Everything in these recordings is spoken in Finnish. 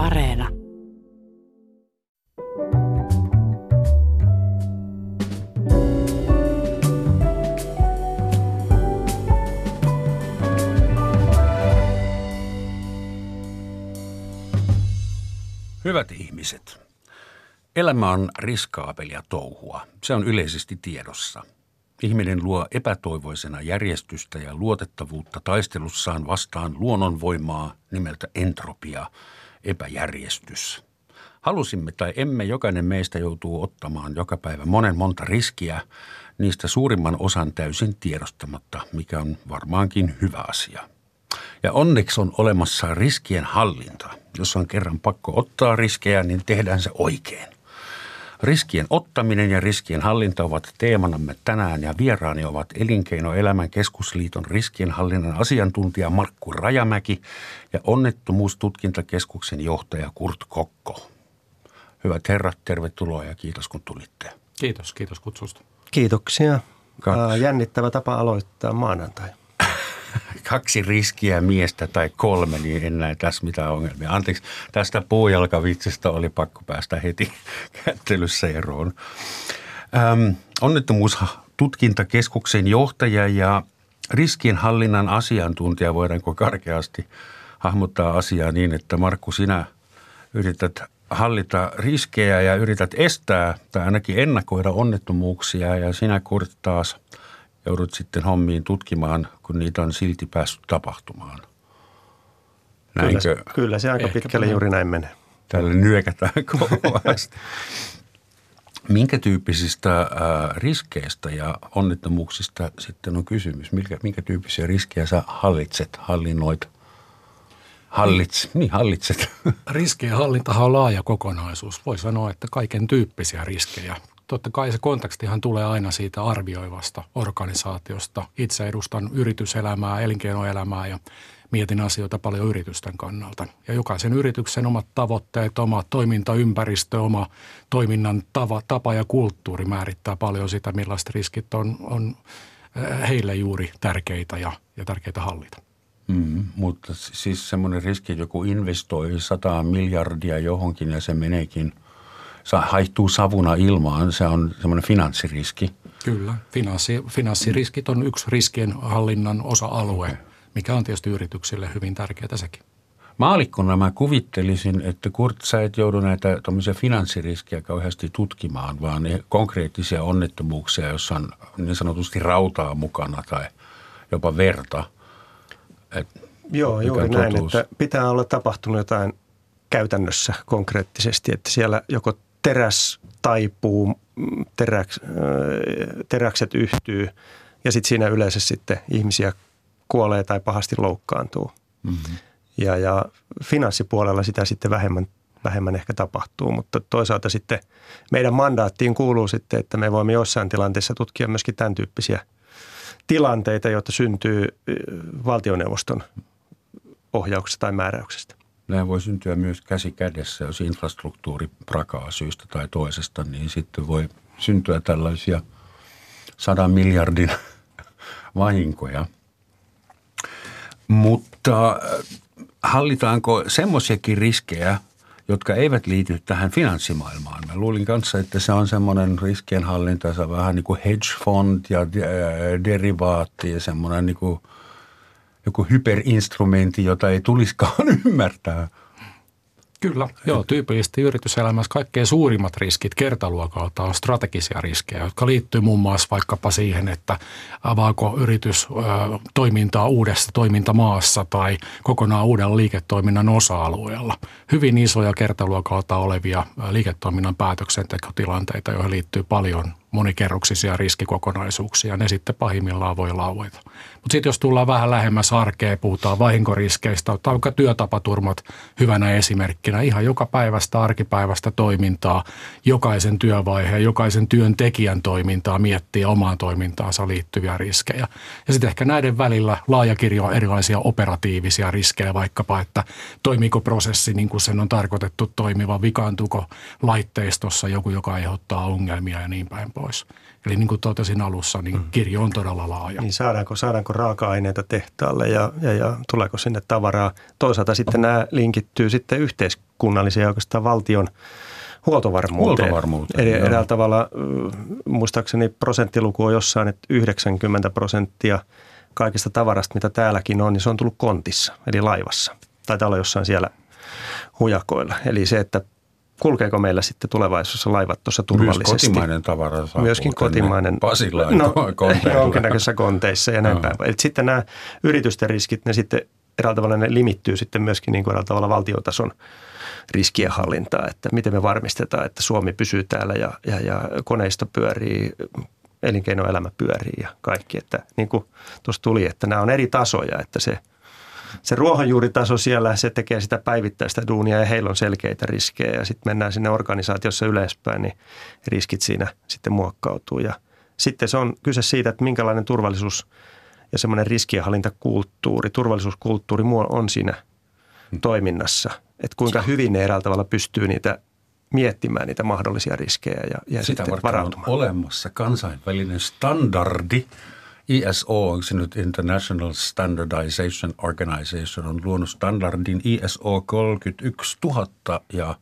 Areena. Hyvät ihmiset, elämä on riskaapelia touhua. Se on yleisesti tiedossa. Ihminen luo epätoivoisena järjestystä ja luotettavuutta taistelussaan vastaan luonnonvoimaa nimeltä entropia, epäjärjestys. Halusimme tai emme, jokainen meistä joutuu ottamaan joka päivä monen monta riskiä, niistä suurimman osan täysin tiedostamatta, mikä on varmaankin hyvä asia. Ja onneksi on olemassa riskien hallinta. Jos on kerran pakko ottaa riskejä, niin tehdään se oikein. Riskien ottaminen ja riskien hallinta ovat teemanamme tänään ja vieraani ovat Elinkeinoelämän keskusliiton riskienhallinnan asiantuntija Markku Rajamäki ja onnettomuustutkintakeskuksen johtaja Kurt Kokko. Hyvät herrat, tervetuloa ja kiitos kun tulitte. Kiitos, kiitos kutsusta. Kiitoksia. Kaksi. Jännittävä tapa aloittaa maanantai. Kaksi riskiä miestä tai kolme, niin en näe tässä mitään ongelmia. Anteeksi, tästä puujalkavitsistä oli pakko päästä heti kättelyssä eroon. Ähm, onnettomuustutkintakeskuksen johtaja ja riskienhallinnan asiantuntija, voidaanko karkeasti hahmottaa asiaa niin, että Markku, sinä yrität hallita riskejä ja yrität estää tai ainakin ennakoida onnettomuuksia ja sinä Kurt taas joudut sitten hommiin tutkimaan, kun niitä on silti päässyt tapahtumaan. Näinkö? Kyllä, kyllä se aika Ehkä pitkälle juuri näin menee. Tällä nyökätään kovasti. Minkä tyyppisistä äh, riskeistä ja onnettomuuksista sitten on kysymys? Minkä, minkä tyyppisiä riskejä sä hallitset, hallinnoit – Hallits, niin hallitset. Riskien hallintahan on laaja kokonaisuus. Voi sanoa, että kaiken tyyppisiä riskejä. Totta kai se kontekstihan tulee aina siitä arvioivasta organisaatiosta. Itse edustan yrityselämää, elinkeinoelämää ja mietin asioita paljon yritysten kannalta. Ja jokaisen yrityksen omat tavoitteet, oma toimintaympäristö, oma toiminnan tava, tapa ja kulttuuri määrittää paljon sitä, millaiset riskit on, on eh, heille juuri tärkeitä ja, ja tärkeitä hallita. Mm, mutta siis semmoinen riski, että joku investoi 100 miljardia johonkin ja se meneekin, haihtuu savuna ilmaan, se on semmoinen finanssiriski. Kyllä, Finanssi, finanssiriskit on yksi riskien hallinnan osa-alue, okay. mikä on tietysti yrityksille hyvin tärkeää sekin. Maalikkona mä kuvittelisin, että Kurt, sä et joudu näitä finanssiriskejä kauheasti tutkimaan, vaan ne konkreettisia onnettomuuksia, joissa on niin sanotusti rautaa mukana tai jopa verta – et Joo, juuri näin, että pitää olla tapahtunut jotain käytännössä konkreettisesti, että siellä joko teräs taipuu, teräks, teräkset yhtyy ja sitten siinä yleensä sitten ihmisiä kuolee tai pahasti loukkaantuu. Mm-hmm. Ja, ja finanssipuolella sitä sitten vähemmän, vähemmän ehkä tapahtuu, mutta toisaalta sitten meidän mandaattiin kuuluu sitten, että me voimme jossain tilanteessa tutkia myöskin tämän tyyppisiä – tilanteita, joita syntyy valtioneuvoston ohjauksesta tai määräyksestä. Nämä voi syntyä myös käsi kädessä, jos infrastruktuuri prakaa syystä tai toisesta, niin sitten voi syntyä tällaisia sadan miljardin vahinkoja. Mutta hallitaanko semmoisiakin riskejä, jotka eivät liity tähän finanssimaailmaan. Mä luulin kanssa, että se on semmoinen riskienhallinta, se on vähän niin kuin hedge fund ja derivaatti ja semmoinen niin kuin joku hyperinstrumentti, jota ei tulisikaan ymmärtää – Kyllä, joo, tyypillisesti yrityselämässä kaikkein suurimmat riskit kertaluokalta on strategisia riskejä, jotka liittyy muun muassa vaikkapa siihen, että avaako yritys toimintaa uudessa toimintamaassa tai kokonaan uudella liiketoiminnan osa-alueella. Hyvin isoja kertaluokalta olevia liiketoiminnan päätöksentekotilanteita, joihin liittyy paljon monikerroksisia riskikokonaisuuksia. Ne sitten pahimmillaan voi laueta. Mutta sitten jos tullaan vähän lähemmäs arkea, puhutaan vahinkoriskeistä, ottaa vaikka työtapaturmat hyvänä esimerkkinä. Ihan joka päivästä arkipäivästä toimintaa, jokaisen työvaiheen, jokaisen työntekijän toimintaa miettiä omaan toimintaansa liittyviä riskejä. Ja sitten ehkä näiden välillä laaja kirjo erilaisia operatiivisia riskejä, vaikkapa, että toimiiko prosessi niin kuin sen on tarkoitettu toimiva, vikaantuuko laitteistossa joku, joka aiheuttaa ongelmia ja niin päin. Eli niin kuin totesin alussa, niin mm. kirjo on todella laaja. Niin saadaanko, saadaanko raaka-aineita tehtaalle ja, ja, ja tuleeko sinne tavaraa? Toisaalta sitten nämä linkittyy sitten yhteiskunnallisiin oikeastaan valtion huoltovarmuuteen. huoltovarmuuteen Eli eräällä tavalla, muistaakseni prosenttiluku on jossain, että 90 prosenttia kaikista tavarasta, mitä täälläkin on, niin se on tullut kontissa, eli laivassa. Taitaa olla jossain siellä hujakoilla. Eli se, että kulkeeko meillä sitten tulevaisuudessa laivat tuossa turvallisesti. Myös kotimainen tavara saapuu Myöskin kotimainen. Pasilaan no, jonkinnäköisissä konteissa ja näin no. päin. Eli sitten nämä yritysten riskit, ne sitten eräällä tavalla ne limittyy sitten myöskin niin kuin eräällä tavalla valtiotason riskien hallintaa, että miten me varmistetaan, että Suomi pysyy täällä ja, ja, ja koneisto pyörii, elinkeinoelämä pyörii ja kaikki. Että niin kuin tuossa tuli, että nämä on eri tasoja, että se – se ruohonjuuritaso siellä, se tekee sitä päivittäistä duunia ja heillä on selkeitä riskejä ja sitten mennään sinne organisaatiossa ylöspäin, niin riskit siinä sitten muokkautuu ja sitten se on kyse siitä, että minkälainen turvallisuus ja semmoinen riskienhallintakulttuuri, turvallisuuskulttuuri on siinä toiminnassa. Että kuinka hyvin ne eräällä tavalla pystyy niitä miettimään niitä mahdollisia riskejä ja, ja Sitä sitten varautumaan. on olemassa kansainvälinen standardi, ISO, onko se nyt International Standardization Organization, on luonut standardin ISO 31 000 ja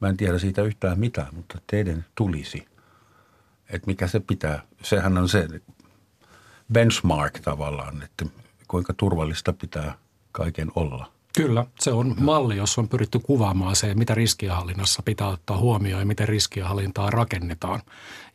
mä en tiedä siitä yhtään mitään, mutta teidän tulisi. Että mikä se pitää, sehän on se benchmark tavallaan, että kuinka turvallista pitää kaiken olla. Kyllä, se on malli, jossa on pyritty kuvaamaan se, mitä riskienhallinnassa pitää ottaa huomioon ja miten riskienhallintaa rakennetaan.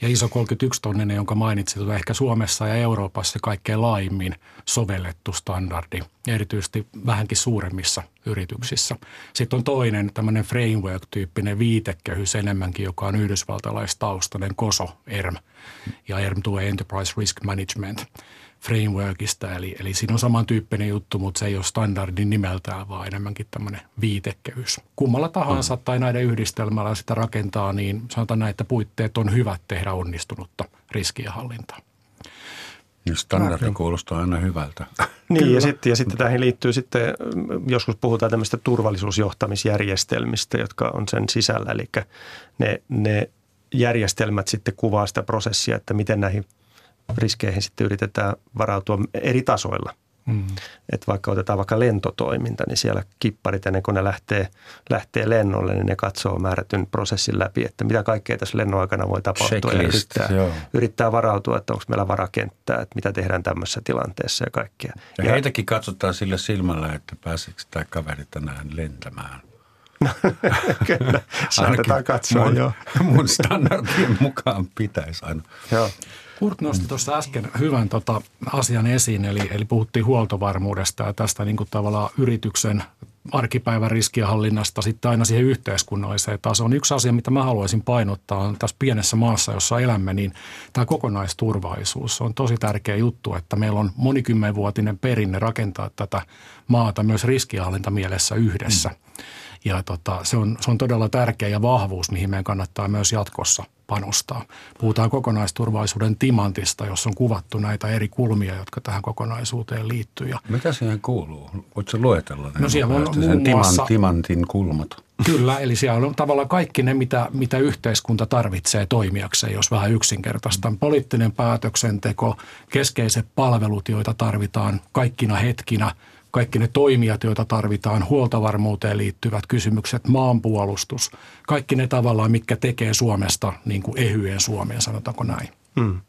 Ja ISO 31 tonninen, jonka mainitsit, on ehkä Suomessa ja Euroopassa kaikkein laajimmin sovellettu standardi, erityisesti vähänkin suuremmissa yrityksissä. Sitten on toinen tämmöinen framework-tyyppinen viitekehys enemmänkin, joka on yhdysvaltalaistaustainen COSO, ERM, ja ERM tuo Enterprise Risk Management – frameworkista, eli, eli siinä on samantyyppinen juttu, mutta se ei ole standardin nimeltään, vaan enemmänkin tämmöinen viitekehys. Kummalla tahansa mm. tai näiden yhdistelmällä sitä rakentaa, niin sanotaan näin, että puitteet on hyvät tehdä onnistunutta riskienhallintaa. Ja standardi kuulostaa aina hyvältä. Niin, ja sitten, ja sitten tähän liittyy sitten, joskus puhutaan tämmöistä turvallisuusjohtamisjärjestelmistä, jotka on sen sisällä. Eli ne, ne järjestelmät sitten kuvaa sitä prosessia, että miten näihin riskeihin sitten yritetään varautua eri tasoilla. Mm. Että vaikka otetaan vaikka lentotoiminta, niin siellä kipparit ennen kuin ne lähtee, lähtee lennolle, niin ne katsoo määrätyn prosessin läpi, että mitä kaikkea tässä lennon aikana voi tapahtua Checklist, ja yrittää, yrittää varautua, että onko meillä varakenttää, että mitä tehdään tämmöisessä tilanteessa ja kaikkea. Ja, ja heitäkin katsotaan sillä silmällä, että pääseekö tämä kaveri tänään lentämään. Kyllä, saatetaan katsoa, mun, joo. mun standardien mukaan pitäisi aina. Joo. Kurt nosti tuossa äsken hyvän tota asian esiin, eli, eli puhuttiin huoltovarmuudesta ja tästä niin kuin tavallaan yrityksen arkipäivän riskienhallinnasta sitten aina siihen yhteiskunnalliseen tasoon. Yksi asia, mitä mä haluaisin painottaa on tässä pienessä maassa, jossa elämme, niin tämä kokonaisturvallisuus on tosi tärkeä juttu, että meillä on monikymmenvuotinen perinne rakentaa tätä maata myös riskienhallintamielessä yhdessä. Mm. Ja tota, se, on, se on todella tärkeä ja vahvuus, mihin meidän kannattaa myös jatkossa panostaa. Puhutaan kokonaisturvallisuuden timantista, jossa on kuvattu näitä eri kulmia, jotka tähän kokonaisuuteen liittyy. Ja Mitä siihen kuuluu? Voitko luetella ne? No siellä on muun muassa, timantin kulmat. Kyllä, eli siellä on tavallaan kaikki ne, mitä, mitä yhteiskunta tarvitsee toimijakseen, jos vähän yksinkertaista. Poliittinen päätöksenteko, keskeiset palvelut, joita tarvitaan kaikkina hetkinä – kaikki ne toimijat, joita tarvitaan, huoltovarmuuteen liittyvät kysymykset, maanpuolustus, kaikki ne tavallaan, mitkä tekee Suomesta niin kuin ehyen Suomeen, sanotaanko näin. Hmm.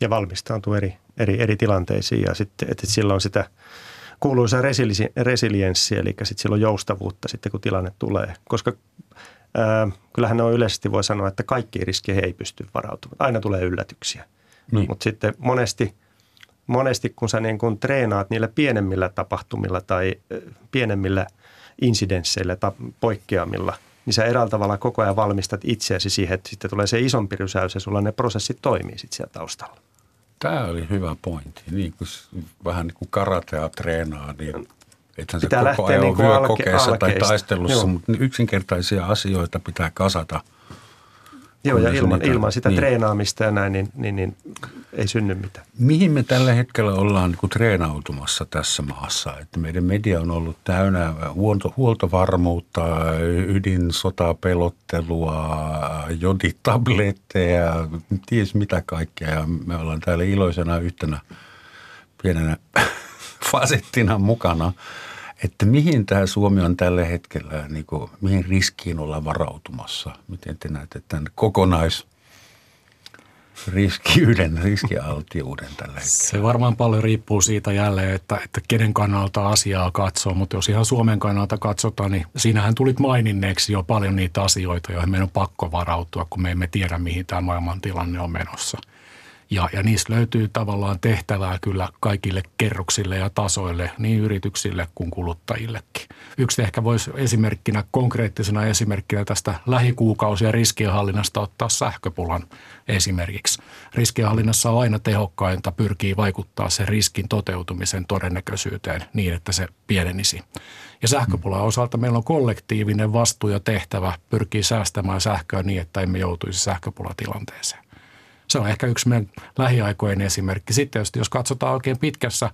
Ja valmistautuu eri, eri, eri tilanteisiin ja sitten, että silloin sitä kuuluisa resilienssi, eli sitten silloin joustavuutta sitten, kun tilanne tulee. Koska ää, kyllähän ne on yleisesti voi sanoa, että kaikkiin riskeihin ei pysty varautumaan. Aina tulee yllätyksiä. Niin. Mutta sitten monesti – monesti kun sä niin kun treenaat niillä pienemmillä tapahtumilla tai pienemmillä insidensseillä tai poikkeamilla, niin sä eräällä tavalla koko ajan valmistat itseäsi siihen, että sitten tulee se isompi rysäys ja sulla ne prosessit toimii sitten siellä taustalla. Tämä oli hyvä pointti. Niin kuin, vähän niin kuin karatea treenaa, niin ethän se koko ajan niin vyökokeessa alke- tai taistelussa, Joo. mutta yksinkertaisia asioita pitää kasata Joo, ja ilman, ilman sitä niin. treenaamista ja näin, niin, niin, niin ei synny mitään. Mihin me tällä hetkellä ollaan niin kuin treenautumassa tässä maassa? Että meidän media on ollut täynnä huolto, huoltovarmuutta, ydinsotapelottelua, joditabletteja, ties mitä kaikkea. Ja me ollaan täällä iloisena yhtenä pienenä fasettina mukana. Että mihin tämä Suomi on tällä hetkellä, niin kuin, mihin riskiin ollaan varautumassa? Miten te näette tämän kokonais riskiyden, riskialtiuden tällä hetkellä? Se varmaan paljon riippuu siitä jälleen, että, että kenen kannalta asiaa katsoo, mutta jos ihan Suomen kannalta katsotaan, niin siinähän tulit maininneeksi jo paljon niitä asioita, joihin meidän on pakko varautua, kun me emme tiedä, mihin tämä maailman tilanne on menossa – ja, ja niistä löytyy tavallaan tehtävää kyllä kaikille kerroksille ja tasoille, niin yrityksille kuin kuluttajillekin. Yksi ehkä voisi esimerkkinä, konkreettisena esimerkkinä tästä lähikuukausien riskienhallinnasta ottaa sähköpulan esimerkiksi. Riskienhallinnassa on aina tehokkainta pyrkii vaikuttaa sen riskin toteutumisen todennäköisyyteen niin, että se pienenisi. Ja sähköpulan osalta meillä on kollektiivinen vastuu ja tehtävä pyrkii säästämään sähköä niin, että emme joutuisi sähköpulatilanteeseen. Se on ehkä yksi meidän lähiaikojen esimerkki. Sitten jos, jos katsotaan oikein pitkässä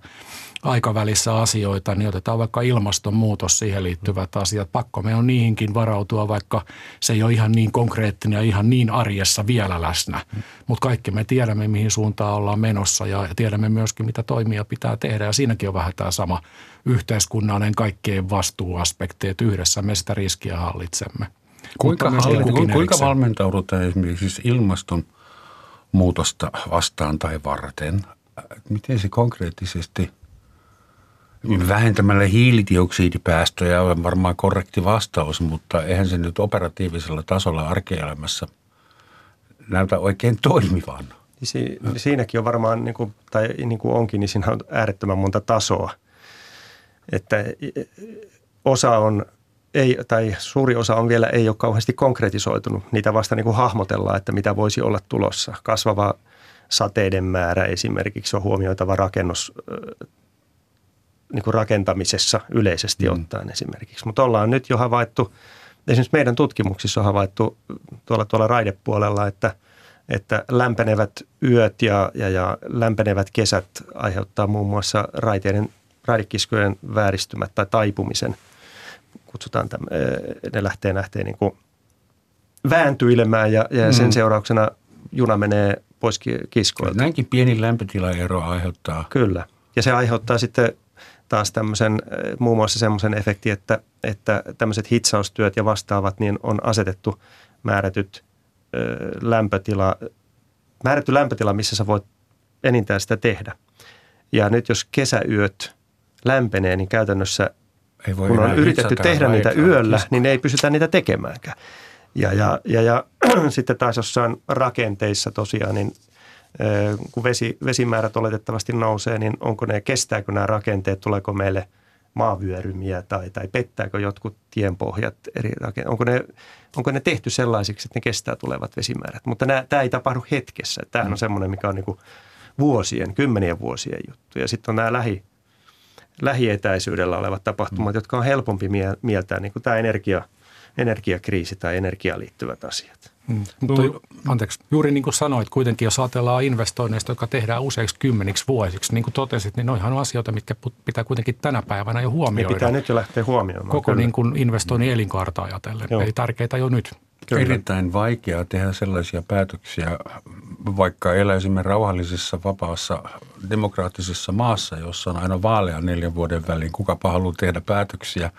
aikavälissä asioita, niin otetaan vaikka ilmastonmuutos, siihen liittyvät asiat. Pakko me on niihinkin varautua, vaikka se ei ole ihan niin konkreettinen ja ihan niin arjessa vielä läsnä. Mutta kaikki me tiedämme, mihin suuntaan ollaan menossa ja tiedämme myöskin, mitä toimia pitää tehdä. Ja siinäkin on vähän tämä sama yhteiskunnallinen kaikkien vastuuaspekteet. Yhdessä me sitä riskiä hallitsemme. Kuinka, kuinka valmentaudutaan esimerkiksi ilmaston – muutosta vastaan tai varten. Miten se konkreettisesti vähentämällä hiilidioksidipäästöjä on varmaan korrekti vastaus, mutta eihän se nyt operatiivisella tasolla arkielämässä näytä oikein toimivan. Si- siinäkin on varmaan, niin kuin, tai niin kuin onkin, niin siinä on äärettömän monta tasoa. Että osa on ei, tai suuri osa on vielä ei ole kauheasti konkretisoitunut. Niitä vasta niin kuin hahmotellaan, että mitä voisi olla tulossa. Kasvava sateiden määrä esimerkiksi on huomioitava rakennus, niin kuin rakentamisessa yleisesti mm. ottaen esimerkiksi. Mutta ollaan nyt jo havaittu, esimerkiksi meidän tutkimuksissa on havaittu tuolla, tuolla raidepuolella, että, että lämpenevät yöt ja, ja, ja lämpenevät kesät aiheuttaa muun muassa raiteiden, raidekiskojen vääristymät tai taipumisen – kutsutaan, täm, ne lähtee, lähtee niin kuin vääntyilemään ja, ja sen mm. seurauksena juna menee pois kiskoilta. Näinkin pieni lämpötilaero aiheuttaa. Kyllä. Ja se aiheuttaa sitten taas tämmöisen, muun muassa semmoisen efekti, että, että tämmöiset hitsaustyöt ja vastaavat, niin on asetettu määrätyt ö, lämpötila, määrätty lämpötila, missä sä voit enintään sitä tehdä. Ja nyt jos kesäyöt lämpenee, niin käytännössä ei voi kun on yritetty tehdä niitä yöllä, kiskoa. niin ei pystytä niitä tekemäänkään. Ja, ja, ja, ja sitten taas jossain rakenteissa tosiaan, niin kun vesi, vesimäärät oletettavasti nousee, niin onko ne, kestääkö nämä rakenteet, tuleeko meille maavyörymiä tai, tai pettääkö jotkut tienpohjat eri rakenteet, onko ne, onko ne tehty sellaisiksi, että ne kestää tulevat vesimäärät. Mutta nämä, tämä ei tapahdu hetkessä. Tämähän on mm. semmoinen, mikä on niin vuosien, kymmenien vuosien juttu. Ja sitten on nämä lähi, lähietäisyydellä olevat tapahtumat, mm. jotka on helpompi mieltää, niin kuin tämä energia, energiakriisi tai energiaan liittyvät asiat. Mm. Mutta, anteeksi, juuri niin kuin sanoit, kuitenkin jos ajatellaan investoinneista, jotka tehdään useiksi kymmeniksi vuosiksi, niin kuin totesit, niin noihan on asioita, mitkä pitää kuitenkin tänä päivänä jo huomioida. Ne pitää nyt jo lähteä huomioimaan. Koko niin kuin investoinnin elinkaarta ajatellen, Joo. eli tärkeitä jo nyt. Kyllä. Erittäin vaikeaa tehdä sellaisia päätöksiä, vaikka eläisimme rauhallisessa, vapaassa, demokraattisessa maassa, jossa on aina vaaleja neljän vuoden väliin. Kukapa haluaa tehdä päätöksiä,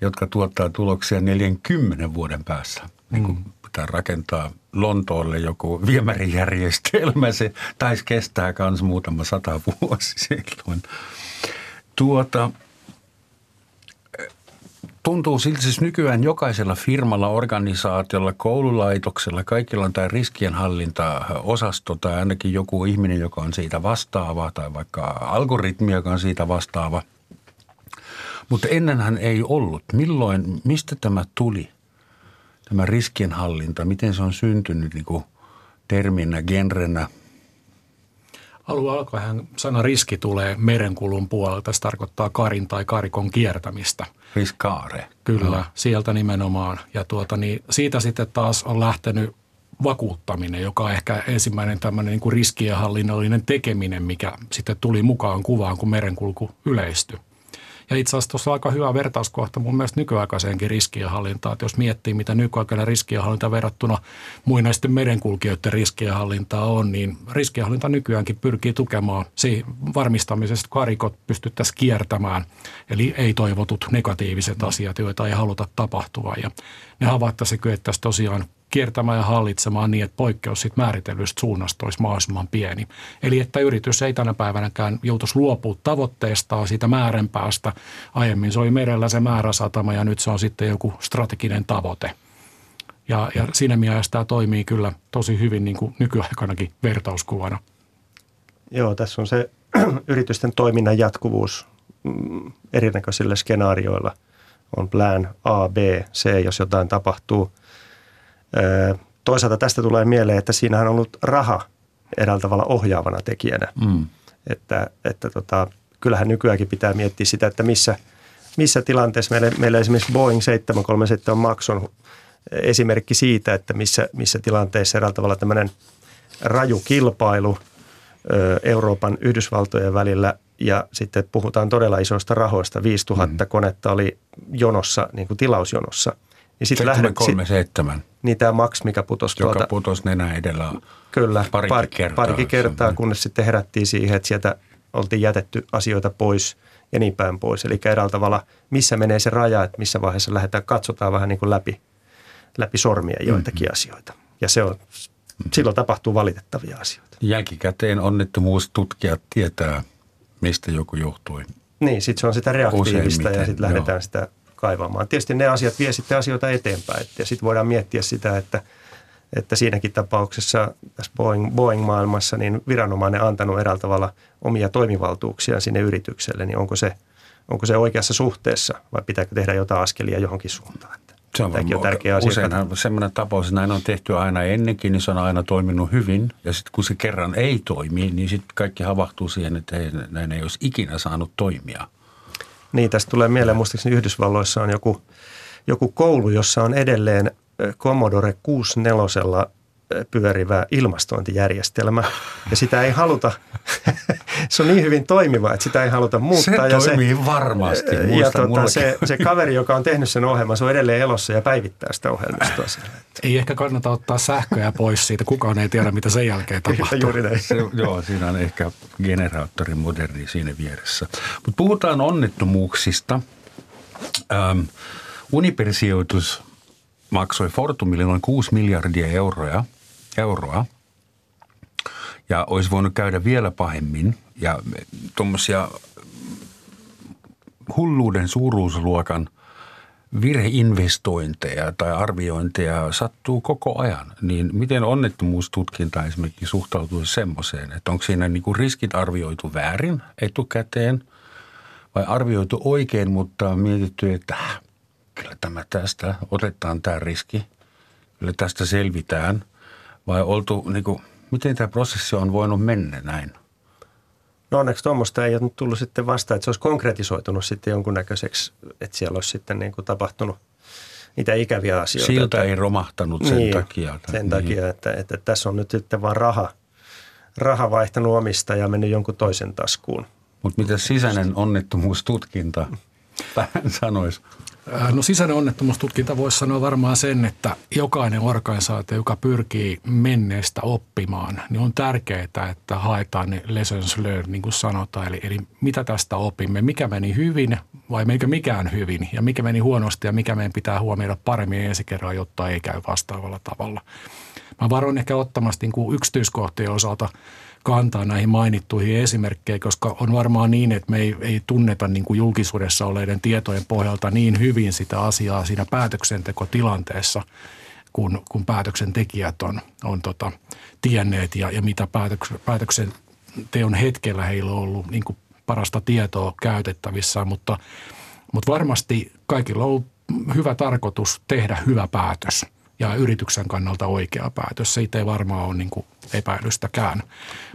jotka tuottaa tuloksia 40 vuoden päässä. Niin kuin mm. pitää rakentaa Lontoolle joku viemärijärjestelmä, se taisi kestää myös muutama sata vuosi silloin. Tuota, tuntuu siltä siis nykyään jokaisella firmalla, organisaatiolla, koululaitoksella, kaikilla on tämä riskienhallintaosasto tai ainakin joku ihminen, joka on siitä vastaava tai vaikka algoritmi, joka on siitä vastaava. Mutta ennenhän ei ollut. Milloin, mistä tämä tuli, tämä riskienhallinta? Miten se on syntynyt niin kuin terminä, genrenä – Alun alkaen sana riski tulee merenkulun puolelta. Se tarkoittaa karin tai karikon kiertämistä. Riskaare. Kyllä, no. sieltä nimenomaan. Ja tuota, niin siitä sitten taas on lähtenyt vakuuttaminen, joka on ehkä ensimmäinen tämmöinen niin kuin riskienhallinnallinen tekeminen, mikä sitten tuli mukaan kuvaan, kun merenkulku yleistyi. Ja itse asiassa tuossa on aika hyvä vertauskohta mun mielestä nykyaikaiseenkin riskienhallintaan. Että jos miettii, mitä nykyaikainen riskienhallinta verrattuna muinaisten merenkulkijoiden riskienhallintaa on, niin riskienhallinta nykyäänkin pyrkii tukemaan se varmistamisesta, että karikot pystyttäisiin kiertämään. Eli ei-toivotut negatiiviset asiat, joita ei haluta tapahtua. Ja ne havaittaisiin kyettäisiin tosiaan kiertämään ja hallitsemaan niin, että poikkeus siitä määritellystä suunnasta olisi mahdollisimman pieni. Eli että yritys ei tänä päivänäkään joutuisi luopua tavoitteestaan siitä määränpäästä. Aiemmin se oli merellä se määräsatama ja nyt se on sitten joku strateginen tavoite. Ja, ja siinä mielessä tämä toimii kyllä tosi hyvin niin kuin nykyaikanakin vertauskuvana. Joo, tässä on se yritysten toiminnan jatkuvuus mm, erinäköisillä skenaarioilla. On plan A, B, C, jos jotain tapahtuu – Toisaalta tästä tulee mieleen, että siinähän on ollut raha eräällä tavalla ohjaavana tekijänä. Mm. Että, että tota, kyllähän nykyäänkin pitää miettiä sitä, että missä, missä tilanteessa meillä, meillä esimerkiksi Boeing 737 Max on esimerkki siitä, että missä, missä tilanteessa eräällä tavalla tämmöinen raju kilpailu Euroopan Yhdysvaltojen välillä ja sitten puhutaan todella isoista rahoista. 5000 mm. konetta oli jonossa, niin kuin tilausjonossa – niin sitten lähdet, kolme seitsemän. Niin tämä Max, mikä putosi Joka tuolta, putosi nenä edellä Kyllä, parikin par, kertaa. Parikin kertaa, kunnes sitten herättiin siihen, että sieltä oltiin jätetty asioita pois ja niin päin pois. Eli eräällä tavalla, missä menee se raja, että missä vaiheessa lähdetään, katsotaan vähän niin kuin läpi, läpi sormia joitakin mm-hmm. asioita. Ja se on, mm-hmm. silloin tapahtuu valitettavia asioita. Jälkikäteen onnettomuustutkijat tietää, mistä joku johtui. Niin, sitten se on sitä reaktiivista ja sitten lähdetään joo. sitä kaivamaan. Tietysti ne asiat vie sitten asioita eteenpäin. Ja sitten voidaan miettiä sitä, että, että siinäkin tapauksessa tässä Boeing, Boeing-maailmassa niin viranomainen antanut eräällä tavalla omia toimivaltuuksia sinne yritykselle, niin onko se, onko se oikeassa suhteessa vai pitääkö tehdä jotain askelia johonkin suuntaan? Se on, on tärkeä asia. Useinhan semmoinen tapaus, näin on tehty aina ennenkin, niin se on aina toiminut hyvin. Ja sitten kun se kerran ei toimi, niin sitten kaikki havahtuu siihen, että ei, näin ei olisi ikinä saanut toimia. Niin, tästä tulee mieleen, muistaakseni Yhdysvalloissa on joku, joku koulu, jossa on edelleen Commodore 64 pyörivä ilmastointijärjestelmä. Ja sitä ei haluta, se on niin hyvin toimiva, että sitä ei haluta muuttaa. Se ja toimii se, varmasti, ja tota, se, se kaveri, joka on tehnyt sen ohjelman, se on edelleen elossa ja päivittää sitä ohjelmistoa siellä. Ei ehkä kannata ottaa sähköjä pois siitä, kukaan ei tiedä, mitä sen jälkeen tapahtuu. Juuri näin. Se, joo, siinä on ehkä generaattori moderni siinä vieressä. Mutta puhutaan onnettomuuksista. Ähm, Unipersijoitus maksoi Fortumille noin 6 miljardia euroa – euroa. Ja olisi voinut käydä vielä pahemmin. Ja tuommoisia hulluuden suuruusluokan virheinvestointeja tai arviointeja sattuu koko ajan. Niin miten onnettomuustutkinta esimerkiksi suhtautuu semmoiseen, että onko siinä niin kuin riskit arvioitu väärin etukäteen vai arvioitu oikein, mutta on mietitty, että kyllä tämä tästä, otetaan tämä riski, kyllä tästä selvitään – vai oltu, niin kuin, miten tämä prosessi on voinut mennä näin? No onneksi tuommoista ei ole tullut sitten vasta, että se olisi konkretisoitunut sitten jonkunnäköiseksi, että siellä olisi sitten niin kuin tapahtunut niitä ikäviä asioita. Siltä ei romahtanut sen niin, takia. Sen niin. takia, että, että, että tässä on nyt sitten vaan raha, raha vaihtanut omista ja mennyt jonkun toisen taskuun. Mutta mitä sisäinen onnettomuustutkinta tähän sanoisi? Äh, no sisäinen onnettomuustutkinta voisi sanoa varmaan sen, että jokainen organisaatio, joka pyrkii menneestä oppimaan, niin on tärkeää, että haetaan ne lessons learned, niin kuin sanotaan. Eli, eli mitä tästä opimme, mikä meni hyvin vai menikö mikään hyvin ja mikä meni huonosti ja mikä meidän pitää huomioida paremmin ensi kerran, jotta ei käy vastaavalla tavalla. Mä varoin ehkä ottamasta niin yksityiskohtien osalta – kantaa näihin mainittuihin esimerkkeihin, koska on varmaan niin, että me ei, ei tunneta niin kuin julkisuudessa oleiden tietojen pohjalta niin hyvin sitä asiaa siinä päätöksentekotilanteessa, kun, kun päätöksentekijät on, on tota, tienneet ja, ja mitä päätöks, päätöksenteon hetkellä heillä on ollut niin kuin parasta tietoa käytettävissä, mutta, mutta varmasti kaikilla on hyvä tarkoitus tehdä hyvä päätös – ja yrityksen kannalta oikea päätös. Siitä ei varmaan ole niin kuin epäilystäkään.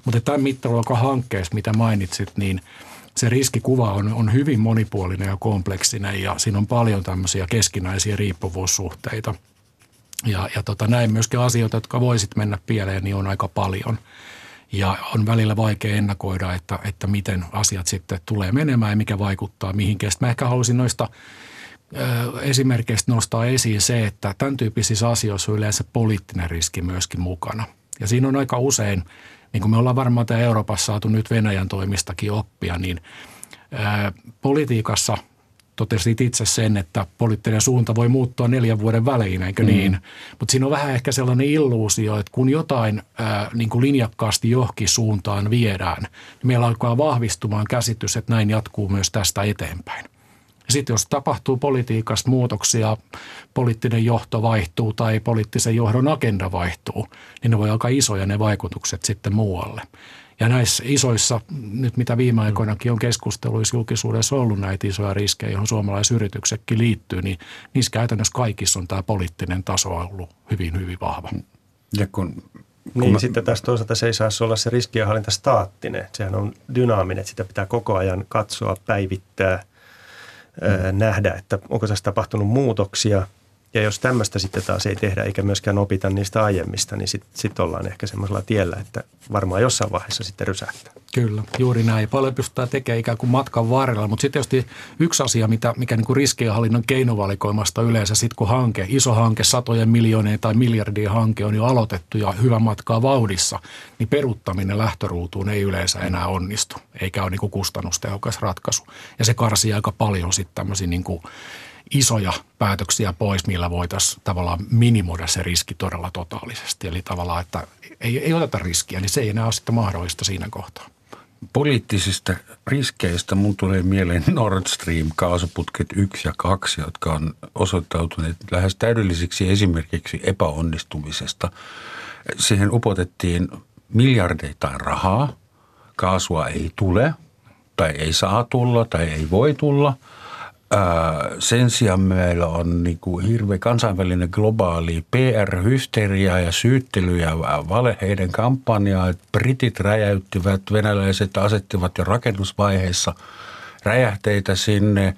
Mutta tämän mittaluokan hankkeessa, mitä mainitsit, niin se riskikuva on, on hyvin monipuolinen ja kompleksinen ja siinä on paljon tämmöisiä keskinäisiä riippuvuussuhteita. Ja, ja tota, näin myöskin asioita, jotka voisit mennä pieleen, niin on aika paljon. Ja on välillä vaikea ennakoida, että, että miten asiat sitten tulee menemään ja mikä vaikuttaa mihinkin. Mä ehkä haluaisin noista esimerkkeistä nostaa esiin se, että tämän tyyppisissä asioissa on yleensä poliittinen riski myöskin mukana. Ja siinä on aika usein, niin kuin me ollaan varmaan täällä Euroopassa saatu nyt Venäjän toimistakin oppia, niin ää, politiikassa totesit itse sen, että poliittinen suunta voi muuttua neljän vuoden välein, eikö mm. niin? Mutta siinä on vähän ehkä sellainen illuusio, että kun jotain ää, niin kuin linjakkaasti johonkin suuntaan viedään, niin meillä alkaa vahvistumaan käsitys, että näin jatkuu myös tästä eteenpäin. Sitten jos tapahtuu politiikasta muutoksia, poliittinen johto vaihtuu tai poliittisen johdon agenda vaihtuu, niin ne voi aika isoja ne vaikutukset sitten muualle. Ja näissä isoissa, nyt mitä viime aikoinakin on keskusteluissa julkisuudessa ollut näitä isoja riskejä, joihin suomalaisyrityksetkin liittyy, niin niissä käytännössä kaikissa on tämä poliittinen taso ollut hyvin, hyvin vahva. Ja kun kun niin, mä... sitten taas toisaalta se ei saa olla se riskienhallinta staattinen. Sehän on dynaaminen, että sitä pitää koko ajan katsoa, päivittää. Nähdä, että onko tässä tapahtunut muutoksia. Ja jos tämmöistä sitten taas ei tehdä eikä myöskään opita niistä aiemmista, niin sitten sit ollaan ehkä semmoisella tiellä, että varmaan jossain vaiheessa sitten rysähtää. Kyllä, juuri näin. Paljon pystytään tekemään ikään kuin matkan varrella, mutta sitten tietysti yksi asia, mitä, mikä niin kuin riskienhallinnan keinovalikoimasta yleensä, sitten kun hanke, iso hanke, satojen miljoonien tai miljardien hanke on jo aloitettu ja hyvä matkaa vauhdissa, niin peruttaminen lähtöruutuun ei yleensä enää onnistu, eikä ole niin kustannustehokas ratkaisu. Ja se karsii aika paljon sitten tämmöisiä niin kuin isoja päätöksiä pois, millä voitaisiin tavallaan minimoida se riski todella totaalisesti. Eli tavallaan, että ei, ei oteta riskiä, niin se ei enää ole sitten mahdollista siinä kohtaa. Poliittisista riskeistä mun tulee mieleen Nord Stream kaasuputket 1 ja 2, jotka on osoittautuneet lähes täydellisiksi esimerkiksi epäonnistumisesta. Siihen upotettiin miljardeita rahaa, kaasua ei tule tai ei saa tulla tai ei voi tulla – sen sijaan meillä on niin kuin hirveä kansainvälinen globaali PR-hysteria ja syyttely ja valeheiden kampanjaa. Että britit räjäyttivät, venäläiset asettivat jo rakennusvaiheessa räjähteitä sinne.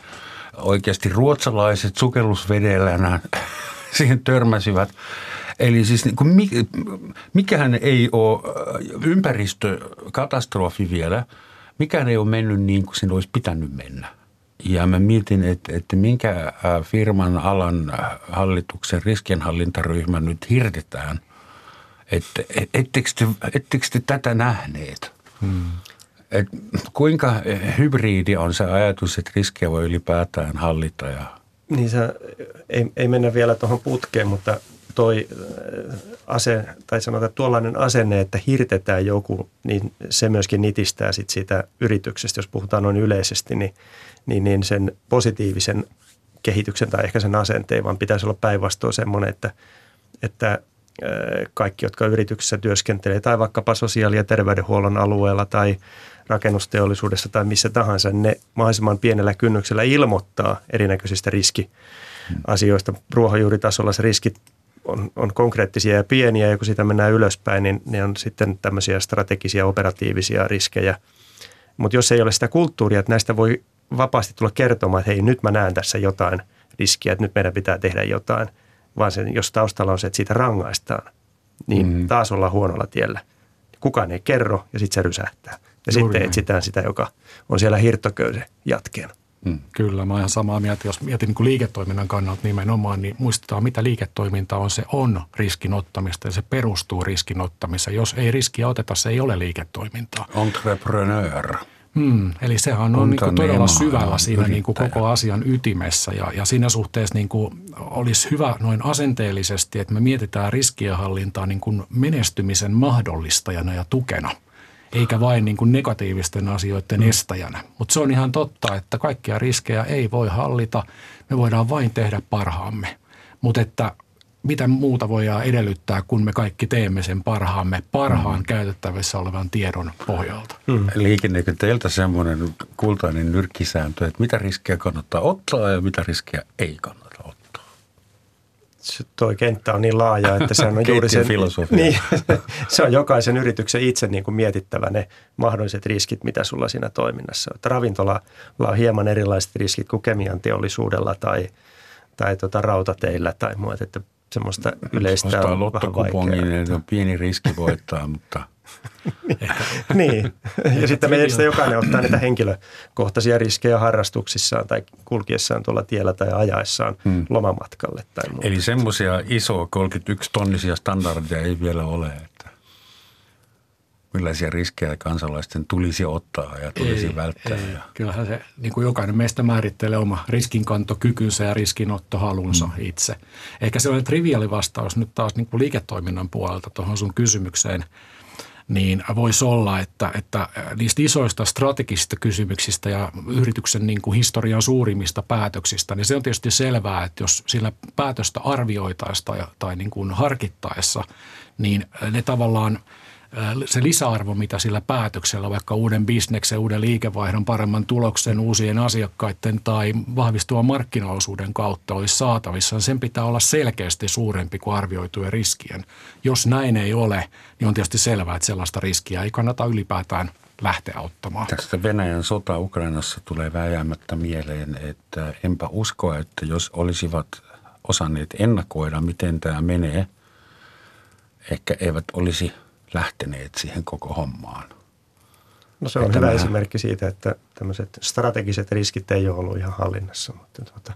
Oikeasti ruotsalaiset sukellusvedellä siihen törmäsivät. Eli siis niin kuin, mikähän ei ole ympäristökatastrofi vielä, mikään ei ole mennyt niin kuin sen olisi pitänyt mennä. Ja mä mietin, että, että minkä firman alan hallituksen riskienhallintaryhmä nyt hirtetään. Että ettekö te, ettekö te tätä nähneet? Hmm. Et kuinka hybridi on se ajatus, että riskejä voi ylipäätään hallita? Ja... Niin se, ei, ei mennä vielä tuohon putkeen, mutta toi ase, tai sanotaan, että tuollainen asenne, että hirtetään joku, niin se myöskin nitistää sit siitä yrityksestä, jos puhutaan noin yleisesti, niin, niin, niin sen positiivisen kehityksen tai ehkä sen asenteen, vaan pitäisi olla päinvastoin semmoinen, että, että äh, kaikki, jotka yrityksessä työskentelee tai vaikkapa sosiaali- ja terveydenhuollon alueella tai rakennusteollisuudessa tai missä tahansa, ne mahdollisimman pienellä kynnyksellä ilmoittaa erinäköisistä riskiasioista. Ruohonjuuritasolla se riskit on, on konkreettisia ja pieniä, ja kun sitä mennään ylöspäin, niin ne on sitten tämmöisiä strategisia, operatiivisia riskejä. Mutta jos ei ole sitä kulttuuria, että näistä voi vapaasti tulla kertomaan, että hei, nyt mä näen tässä jotain riskiä, että nyt meidän pitää tehdä jotain, vaan sen, jos taustalla on se, että siitä rangaistaan, niin mm. taas ollaan huonolla tiellä. Kukaan ei kerro ja sitten se rysähtää. Ja Juuri sitten näin. etsitään sitä, joka on siellä hirttoköyden jatkeena. Mm. Kyllä, mä oon ihan samaa mieltä. Jos mietin niin kuin liiketoiminnan kannalta nimenomaan, niin muistetaan, mitä liiketoiminta on. Se on riskinottamista ja se perustuu riskinottamiseen. Jos ei riskiä oteta, se ei ole liiketoimintaa. Entrepreneur. Hmm, eli sehän on niin kuin todella syvällä siinä niin kuin koko asian ytimessä ja, ja siinä suhteessa niin kuin olisi hyvä noin asenteellisesti, että me mietitään riskienhallintaa niin kuin menestymisen mahdollistajana ja tukena – eikä vain niin kuin negatiivisten asioiden mm. estäjänä. Mutta se on ihan totta, että kaikkia riskejä ei voi hallita. Me voidaan vain tehdä parhaamme. Mutta että mitä muuta voidaan edellyttää, kun me kaikki teemme sen parhaamme, parhaan mm. käytettävissä olevan tiedon pohjalta. Mm. Liikenneekö teiltä semmoinen kultainen nyrkkisääntö, että mitä riskejä kannattaa ottaa ja mitä riskejä ei kannata? tuo kenttä on niin laaja, että se on juuri se, niin, se on jokaisen yrityksen itse niin kuin mietittävä ne mahdolliset riskit, mitä sulla siinä toiminnassa on. Ravintola on hieman erilaiset riskit kuin kemian teollisuudella tai, tai tuota rautateillä tai muuta. Että semmoista yleistä Ostaa on lottokupongin, niin on pieni riski voittaa, mutta niin, ja sitten meistä jokainen ottaa niitä henkilökohtaisia riskejä harrastuksissaan tai kulkiessaan tuolla tiellä tai ajaessaan hmm. lomamatkalle tai muuta. Eli semmoisia iso 31 tonnisia standardeja ei vielä ole, millaisia riskejä kansalaisten tulisi ottaa ja tulisi ei, välttää. Ei. Kyllähän se, niin kuin jokainen meistä määrittelee oma riskinkantokykynsä ja riskinottohalunsa hmm. itse. Ehkä se on triviaali vastaus nyt taas niin kuin liiketoiminnan puolelta tuohon sun kysymykseen – niin voisi olla, että, että niistä isoista strategisista kysymyksistä ja yrityksen niin kuin historian suurimmista päätöksistä, niin se on tietysti selvää, että jos sillä päätöstä arvioitaessa tai, tai niin kuin harkittaessa, niin ne tavallaan – se lisäarvo, mitä sillä päätöksellä, vaikka uuden bisneksen, uuden liikevaihdon, paremman tuloksen, uusien asiakkaiden tai vahvistuvan markkinaosuuden kautta olisi saatavissa, sen pitää olla selkeästi suurempi kuin arvioitujen riskien. Jos näin ei ole, niin on tietysti selvää, että sellaista riskiä ei kannata ylipäätään lähteä ottamaan. Tästä Venäjän sota Ukrainassa tulee vääjäämättä mieleen, että enpä usko, että jos olisivat osanneet ennakoida, miten tämä menee, ehkä eivät olisi – lähteneet siihen koko hommaan. No se on että hyvä vähän... esimerkki siitä, että tämmöiset strategiset riskit ei ole ollut ihan hallinnassa. Mutta tuota,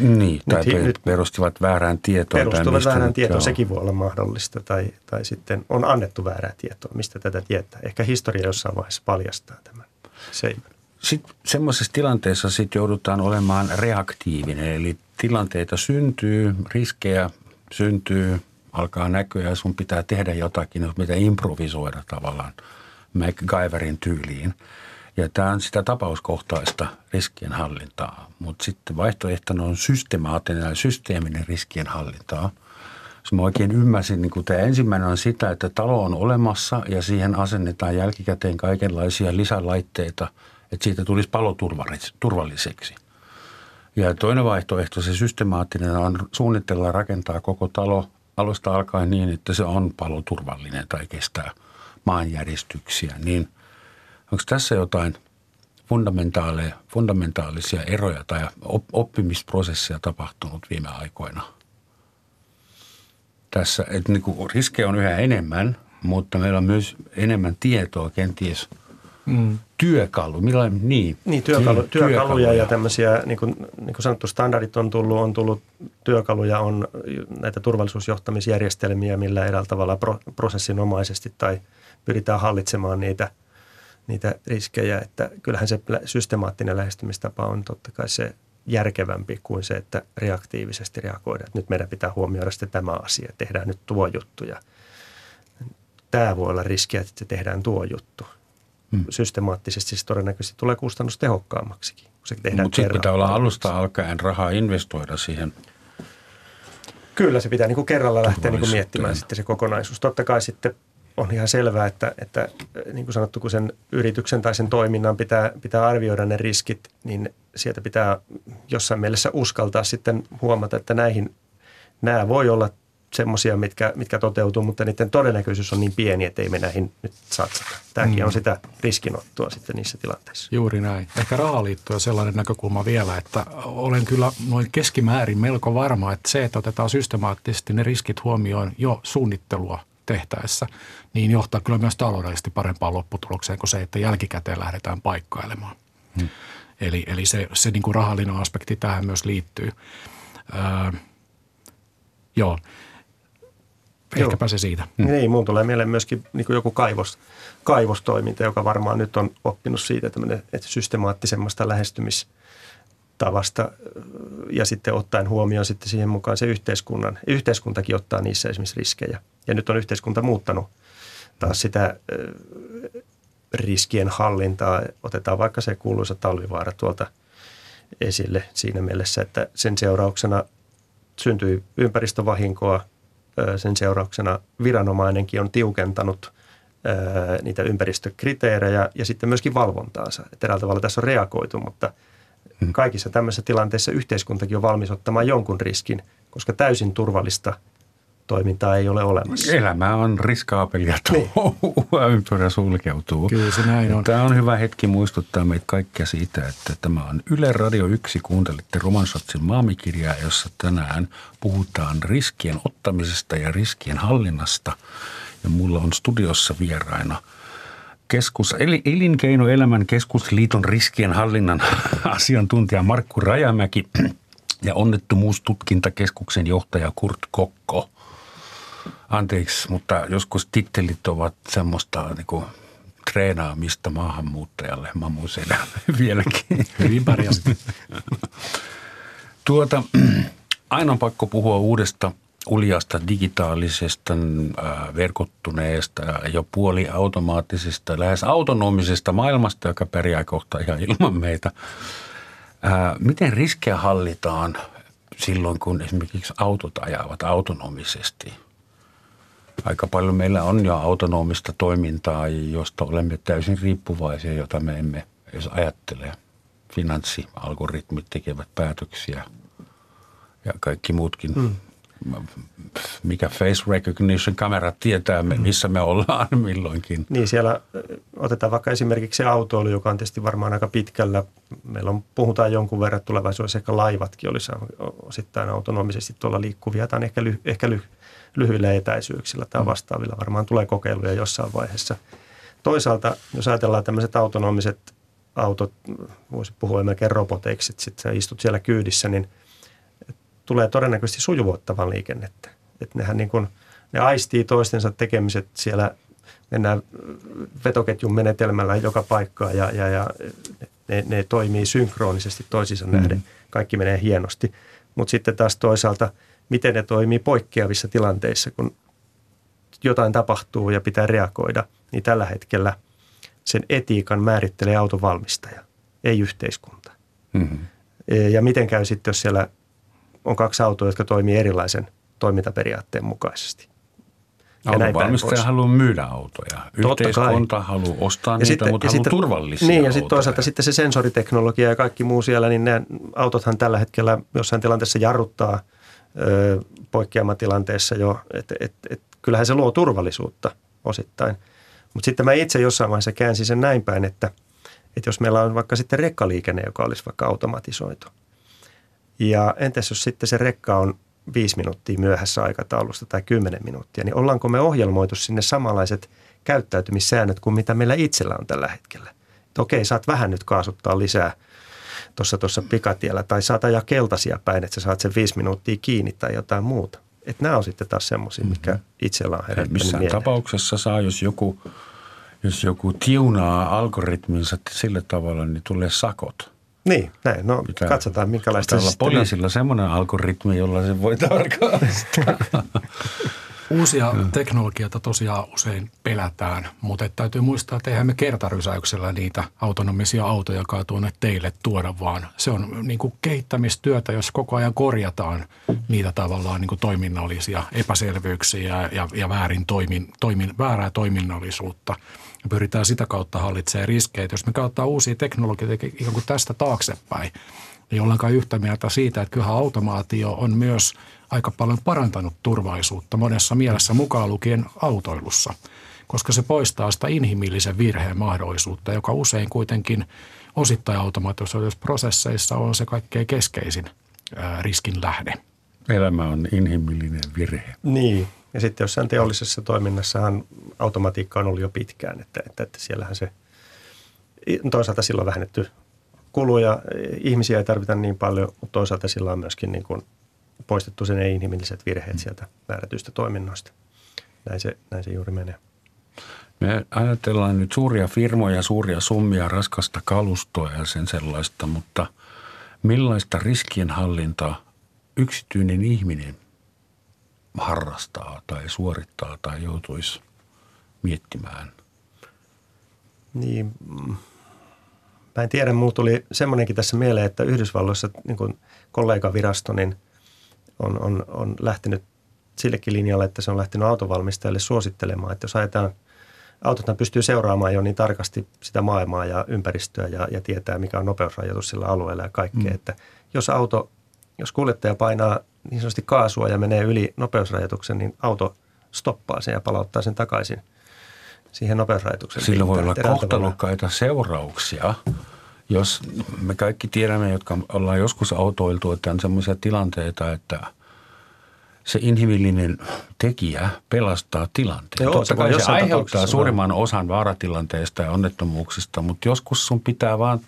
niin, tai nyt, nyt perustuvat väärään tietoon. Perustuvat väärään tietoon, sekin voi olla mahdollista. Tai, tai sitten on annettu väärää tietoa, mistä tätä tietää. Ehkä historia jossain vaiheessa paljastaa tämän seikan. Sitten semmoisessa tilanteessa sit joudutaan olemaan reaktiivinen, eli tilanteita syntyy, riskejä syntyy, alkaa näkyä ja sun pitää tehdä jotakin, mitä improvisoida tavallaan MacGyverin tyyliin. Ja tämä on sitä tapauskohtaista riskien hallintaa, mutta sitten vaihtoehtona on systemaattinen ja systeeminen riskien hallintaa. Jos mä oikein ymmärsin, niin tämä ensimmäinen on sitä, että talo on olemassa ja siihen asennetaan jälkikäteen kaikenlaisia lisälaitteita, että siitä tulisi palo turvalliseksi. Ja toinen vaihtoehto, se systemaattinen on suunnitella rakentaa koko talo alusta alkaen niin, että se on paloturvallinen tai kestää maanjäristyksiä, niin onko tässä jotain fundamentaalisia eroja tai oppimisprosessia tapahtunut viime aikoina? Tässä, että niin riskejä on yhä enemmän, mutta meillä on myös enemmän tietoa kenties – mm. työkalu. Millainen, niin, niin työkalu, työkaluja, työkaluja ja tämmöisiä, niin kuin, niin kuin sanottu, standardit on tullut, on tullut työkaluja, on näitä turvallisuusjohtamisjärjestelmiä, millä eräällä tavalla pro, prosessinomaisesti tai pyritään hallitsemaan niitä, niitä riskejä. Että kyllähän se systemaattinen lähestymistapa on totta kai se järkevämpi kuin se, että reaktiivisesti reagoidaan. Että nyt meidän pitää huomioida sitten tämä asia, tehdään nyt tuo juttu ja tämä voi olla riski, että tehdään tuo juttu hmm. systemaattisesti se todennäköisesti tulee kustannustehokkaammaksikin, kun se tehdään Mutta sitten pitää olla alusta alkaen rahaa investoida siihen. Kyllä, se pitää niin kuin kerralla lähteä niin kuin miettimään sitten se kokonaisuus. Totta kai sitten on ihan selvää, että, että niin kuin sanottu, kun sen yrityksen tai sen toiminnan pitää, pitää arvioida ne riskit, niin sieltä pitää jossain mielessä uskaltaa sitten huomata, että näihin, nämä voi olla semmoisia, mitkä, mitkä toteutuu, mutta niiden todennäköisyys on niin pieni, että ei me näihin nyt satsata. Tämäkin mm. on sitä riskinottoa sitten niissä tilanteissa. Juuri näin. Ehkä rahaliitto on sellainen näkökulma vielä, että olen kyllä noin keskimäärin melko varma, että se, että otetaan systemaattisesti ne riskit huomioon jo suunnittelua tehtäessä, niin johtaa kyllä myös taloudellisesti parempaan lopputulokseen kuin se, että jälkikäteen lähdetään paikkailemaan. Hmm. Eli, eli se, se niin kuin rahallinen aspekti tähän myös liittyy. Öö, joo. Ehkäpä Joo. se siitä. Mm. Niin, mun tulee mieleen myöskin niin joku kaivos, kaivostoiminta, joka varmaan nyt on oppinut siitä, että systemaattisemmasta lähestymistavasta ja sitten ottaen huomioon sitten siihen mukaan se yhteiskunnan. Yhteiskuntakin ottaa niissä esimerkiksi riskejä. Ja nyt on yhteiskunta muuttanut taas sitä riskien hallintaa. Otetaan vaikka se kuuluisa talvivaara tuolta esille siinä mielessä, että sen seurauksena syntyi ympäristövahinkoa – sen seurauksena viranomainenkin on tiukentanut niitä ympäristökriteerejä ja sitten myöskin valvontaansa. Eräällä tavalla tässä on reagoitu, mutta hmm. kaikissa tämmöisissä tilanteissa yhteiskuntakin on valmis ottamaan jonkun riskin, koska täysin turvallista toimintaa ei ole olemassa. Elämä on riskaapelia niin. touhua, niin. ympyrä sulkeutuu. Kyllä se näin on. Tämä on hyvä hetki muistuttaa meitä kaikkia siitä, että tämä on Yle Radio 1. Kuuntelitte Romansotsin maamikirjaa, jossa tänään puhutaan riskien ottamisesta ja riskien hallinnasta. Ja mulla on studiossa vieraina keskus, eli Elinkeinoelämän keskusliiton riskien hallinnan asiantuntija Markku Rajamäki ja onnettomuustutkintakeskuksen johtaja Kurt Kokko – Anteeksi, mutta joskus tittelit ovat semmoista niin kuin treenaamista maahanmuuttajalle mamuiselle vieläkin. Hyvin pärjäsit. tuota, aina on pakko puhua uudesta uljasta digitaalisesta, äh, verkottuneesta ja jo puoli automaattisesta, lähes autonomisesta maailmasta, joka pärjää kohta ihan ilman meitä. Äh, miten riskejä hallitaan silloin, kun esimerkiksi autot ajavat autonomisesti – aika paljon meillä on jo autonomista toimintaa, josta olemme täysin riippuvaisia, jota me emme edes ajattele. Finanssialgoritmit tekevät päätöksiä ja kaikki muutkin. Hmm. Mikä face recognition kamera tietää, hmm. missä me ollaan milloinkin. Niin siellä otetaan vaikka esimerkiksi se autoilu, joka on tietysti varmaan aika pitkällä. Meillä on, puhutaan jonkun verran tulevaisuudessa, ehkä laivatkin olisi osittain autonomisesti tuolla liikkuvia. Tai ehkä, ly, ehkä ly, lyhyillä etäisyyksillä tai mm. vastaavilla. Varmaan tulee kokeiluja jossain vaiheessa. Toisaalta, jos ajatellaan tämmöiset autonomiset autot, voisi puhua melkein roboteiksi, että sitten istut siellä kyydissä, niin tulee todennäköisesti sujuvoittavan liikennettä. Että nehän niin kuin, ne aistii toistensa tekemiset siellä, mennään vetoketjun menetelmällä joka paikkaan ja, ja, ja ne, ne toimii synkronisesti toisiinsa mm. nähden. Kaikki menee hienosti. Mutta sitten taas toisaalta – miten ne toimii poikkeavissa tilanteissa, kun jotain tapahtuu ja pitää reagoida, niin tällä hetkellä sen etiikan määrittelee autonvalmistaja, ei yhteiskunta. Mm-hmm. E, ja miten käy sitten, jos siellä on kaksi autoa, jotka toimii erilaisen toimintaperiaatteen mukaisesti. Autonvalmistaja haluaa myydä autoja. Yhteiskunta haluaa ostaa ja niitä, sitten, mutta ja haluaa sitten, turvallisia Niin ja sitten toisaalta sitten se sensoriteknologia ja kaikki muu siellä, niin ne autothan tällä hetkellä jossain tilanteessa jarruttaa – poikkeamatilanteessa jo, että et, et, kyllähän se luo turvallisuutta osittain. Mutta sitten mä itse jossain vaiheessa käänsin sen näin päin, että, että jos meillä on vaikka sitten rekkaliikenne, joka olisi vaikka automatisoitu. Ja entäs jos sitten se rekka on viisi minuuttia myöhässä aikataulusta tai kymmenen minuuttia, niin ollaanko me ohjelmoitu sinne samanlaiset käyttäytymissäännöt kuin mitä meillä itsellä on tällä hetkellä? Että okei, saat vähän nyt kaasuttaa lisää – tuossa tuossa pikatiellä tai saat ajaa keltaisia päin, että sä saat sen viisi minuuttia kiinni tai jotain muuta. Että nämä on sitten taas semmoisia, mikä mm-hmm. itsellä on herättänyt Missään mieleen. tapauksessa saa, jos joku, jos joku tiunaa algoritminsa sillä tavalla, niin tulee sakot. Niin, näin. No Pitää, katsotaan, minkälaista se poliisilla on. semmoinen algoritmi, jolla se voi tarkastaa. Uusia teknologioita tosiaan usein pelätään, mutta täytyy muistaa, että eihän me kertarysäyksellä niitä autonomisia autoja tuonne teille tuoda, vaan se on niin kuin kehittämistyötä, jos koko ajan korjataan niitä tavallaan niin kuin toiminnallisia epäselvyyksiä ja, ja väärin toimin, toimin, väärää toiminnallisuutta. Ja pyritään sitä kautta hallitsemaan riskejä. Jos me käyttää uusia teknologioita ikään kuin tästä taaksepäin, ei ollenkaan yhtä mieltä siitä, että kyllähän automaatio on myös aika paljon parantanut turvallisuutta monessa mielessä mukaan lukien autoilussa, koska se poistaa sitä inhimillisen virheen mahdollisuutta, joka usein kuitenkin osittain automatisoiduissa prosesseissa on se kaikkein keskeisin riskin lähde. Elämä on inhimillinen virhe. Niin, ja sitten jossain teollisessa toiminnassahan automatiikka on ollut jo pitkään, että, että, että siellähän se toisaalta silloin vähennetty kuluja, ihmisiä ei tarvita niin paljon, mutta toisaalta sillä on myöskin niin kuin poistettu sen ei-inhimilliset virheet sieltä määrätyistä toiminnoista. Näin se, näin se juuri menee. Me ajatellaan nyt suuria firmoja, suuria summia, raskasta kalustoa ja sen sellaista, mutta millaista riskienhallintaa yksityinen ihminen harrastaa tai suorittaa tai joutuisi miettimään? Niin, mm, Mä en tiedä, mulla tuli semmoinenkin tässä mieleen, että Yhdysvalloissa niin kollegavirasto niin on, on, on lähtenyt sillekin linjalle, että se on lähtenyt autovalmistajille suosittelemaan, että jos ajetaan autot pystyy seuraamaan jo niin tarkasti sitä maailmaa ja ympäristöä ja, ja tietää, mikä on nopeusrajoitus sillä alueella ja kaikkea. Mm. Että jos auto jos kuljettaja painaa niin sanotusti kaasua ja menee yli nopeusrajoituksen, niin auto stoppaa sen ja palauttaa sen takaisin siihen nopeusrajoituksen. Sillä voi olla kohtalokkaita seurauksia. Jos me kaikki tiedämme, jotka ollaan joskus autoiltu, että on sellaisia tilanteita, että – se inhimillinen tekijä pelastaa tilanteen. Joo, Totta kai se aiheuttaa suurimman osan vaaratilanteesta ja onnettomuuksista, mutta joskus sun pitää vaan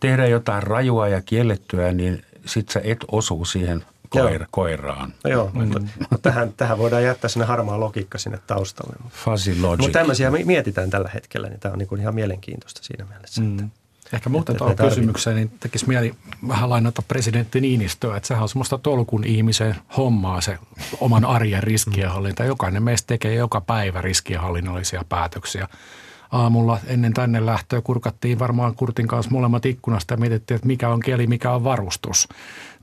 tehdä jotain rajua ja kiellettyä, niin sit sä et osu siihen koira, koiraan. No joo, mm. mutta tähän, tähän voidaan jättää sinne harmaa logiikka sinne taustalle. Fuzzy logic. Mutta tämmöisiä mietitään tällä hetkellä, niin tämä on niin ihan mielenkiintoista siinä mielessä. Mm. Että Ehkä muuten tuohon kysymykseen, niin tekisi mieli vähän lainata presidentti Niinistöä, että sehän on semmoista tolkun ihmisen hommaa se oman arjen riskienhallinta. Jokainen meistä tekee joka päivä riskienhallinnollisia päätöksiä aamulla ennen tänne lähtöä kurkattiin varmaan Kurtin kanssa molemmat ikkunasta ja mietittiin, että mikä on keli, mikä on varustus.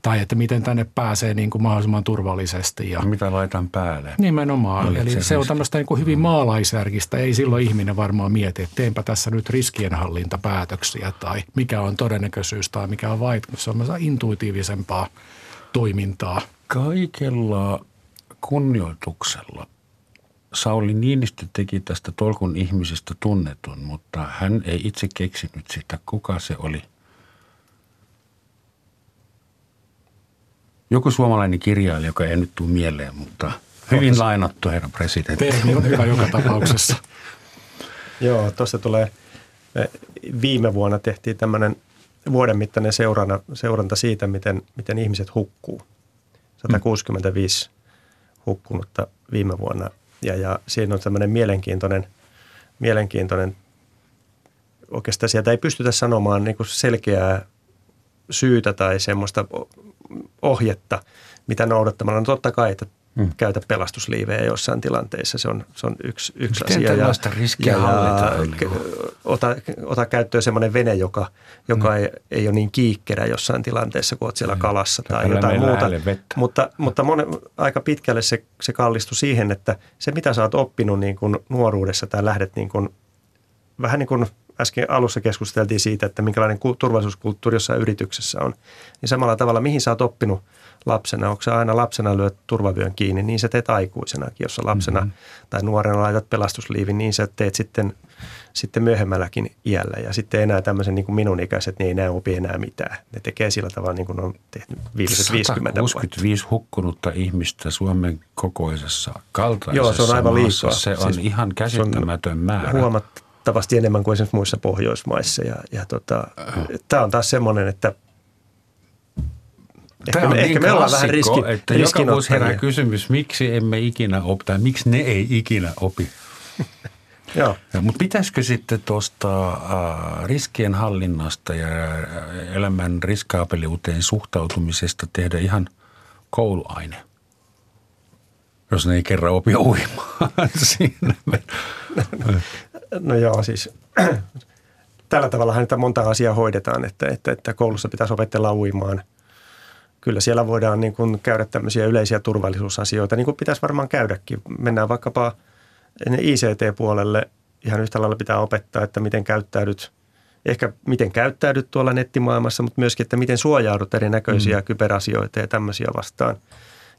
Tai että miten tänne pääsee niin kuin mahdollisimman turvallisesti. Ja mitä laitan päälle. Nimenomaan. Oliko Eli se, se on tämmöistä niin kuin hyvin maalaisjärkistä. Ei silloin ihminen varmaan mieti, että teenpä tässä nyt riskienhallintapäätöksiä tai mikä on todennäköisyys tai mikä on vaikutus. Se on intuitiivisempaa toimintaa. Kaikella kunnioituksella Sauli Niinistö teki tästä tolkun ihmisestä tunnetun, mutta hän ei itse keksinyt sitä, kuka se oli. Joku suomalainen kirjailija, joka ei nyt tule mieleen, mutta hyvin Otas. lainattu, herra presidentti. Termi on hyvä joka tapauksessa. Joo, tuossa tulee, viime vuonna tehtiin tämmöinen vuoden mittainen seurana, seuranta siitä, miten, miten ihmiset hukkuu. 165 hukkunutta viime vuonna ja, ja siinä on tämmöinen mielenkiintoinen, mielenkiintoinen, oikeastaan sieltä ei pystytä sanomaan niin kuin selkeää syytä tai semmoista ohjetta, mitä noudattamalla. No totta kai, että hmm. käytä pelastusliivejä jossain tilanteissa. Se on, se on yksi, yksi Miten asia. Ja, riskiä ja, ja ota, ota käyttöön semmoinen vene, joka, joka hmm. ei, ei ole niin kiikkerä jossain tilanteessa, kun olet siellä hmm. kalassa tai Kyllä jotain muuta. Mutta, mutta monen, aika pitkälle se, se kallistui siihen, että se mitä sä oot oppinut niin kuin nuoruudessa tai lähdet niin kuin, vähän niin kuin äsken alussa keskusteltiin siitä, että minkälainen turvallisuuskulttuuri jossain yrityksessä on, niin samalla tavalla mihin sä oot oppinut – lapsena, onko sä aina lapsena lyöt turvavyön kiinni, niin sä teet aikuisenakin. Jos sä lapsena mm-hmm. tai nuorena laitat pelastusliivin, niin sä teet sitten, sitten myöhemmälläkin iällä. Ja sitten enää tämmöisen niin kuin minun ikäiset, niin ei enää opi enää mitään. Ne tekee sillä tavalla niin kuin on tehnyt viimeiset 50 vuotta. 65 hukkunutta ihmistä Suomen kokoisessa kaltaisessa Joo, se on aivan liikaa. Se on siis ihan käsittämätön määrä. Huomattavasti enemmän kuin esimerkiksi muissa Pohjoismaissa. Ja, ja tota, äh. tämä on taas semmoinen, että – Tämä on ehkä niin me ollaan vähän riski, että joka vuosi herää kysymys, miksi emme ikinä opi, tai miksi ne ei ikinä opi. Joo. Mutta pitäisikö sitten tuosta äh, riskien hallinnasta ja elämän riskaapeliuteen suhtautumisesta tehdä ihan kouluaine? Jos ne ei kerran opi uimaan siinä. No, no joo, siis tällä tavalla näitä monta asiaa hoidetaan, että, että, että koulussa pitäisi opetella uimaan – kyllä siellä voidaan niin kuin käydä tämmöisiä yleisiä turvallisuusasioita, niin kuin pitäisi varmaan käydäkin. Mennään vaikkapa ICT-puolelle, ihan yhtä lailla pitää opettaa, että miten käyttäydyt, ehkä miten käyttäydyt tuolla nettimaailmassa, mutta myöskin, että miten suojaudut erinäköisiä mm. kyberasioita ja tämmöisiä vastaan.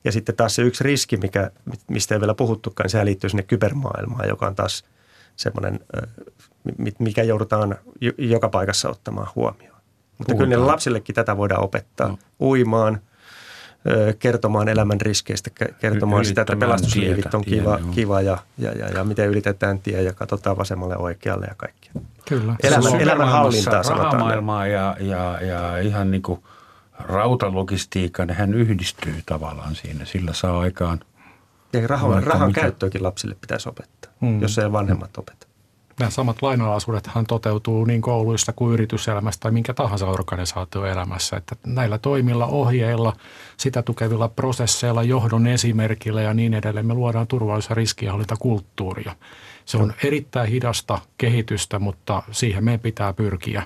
Ja sitten taas se yksi riski, mikä, mistä ei vielä puhuttukaan, niin sehän liittyy sinne kybermaailmaan, joka on taas semmoinen, mikä joudutaan joka paikassa ottamaan huomioon. Mutta kyllä niille lapsillekin tätä voidaan opettaa. No. Uimaan, kertomaan elämän riskeistä, kertomaan sitä, että pelastusliivit on kiva, tien, kiva ja, ja, ja, ja miten ylitetään tie ja katsotaan vasemmalle oikealle ja kaikkea. Kyllä. Elämän, elämän hallintaa sanotaan. Ja, ja, ja ihan niin kuin rautalogistiikka, nehän yhdistyy tavallaan siinä. Sillä saa aikaan. Ja rahan, rahan käyttöäkin lapsille pitäisi opettaa, hmm. jos ei vanhemmat opeta nämä samat lainalaisuudethan toteutuu niin kouluissa kuin yrityselämässä tai minkä tahansa organisaatioelämässä. Että näillä toimilla, ohjeilla, sitä tukevilla prosesseilla, johdon esimerkillä ja niin edelleen me luodaan ja riskienhallintakulttuuria. Se on erittäin hidasta kehitystä, mutta siihen meidän pitää pyrkiä.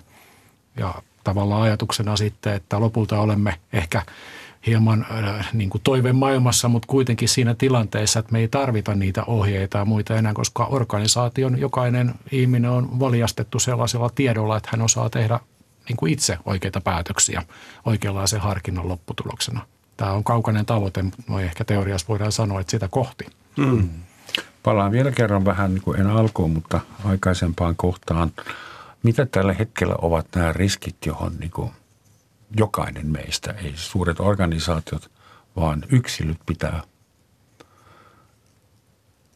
Ja tavallaan ajatuksena sitten, että lopulta olemme ehkä – hieman äh, niin kuin toivemaailmassa, mutta kuitenkin siinä tilanteessa, että me ei tarvita niitä ohjeita ja muita enää, koska organisaation jokainen ihminen on valjastettu sellaisella tiedolla, että hän osaa tehdä niin kuin itse oikeita päätöksiä oikeanlaisen harkinnan lopputuloksena. Tämä on kaukainen tavoite, no ehkä teoriassa voidaan sanoa, että sitä kohti. Mm. Palaan vielä kerran vähän niin kuin en alkuun, mutta aikaisempaan kohtaan. Mitä tällä hetkellä ovat nämä riskit, johon niin kuin jokainen meistä, ei suuret organisaatiot, vaan yksilöt pitää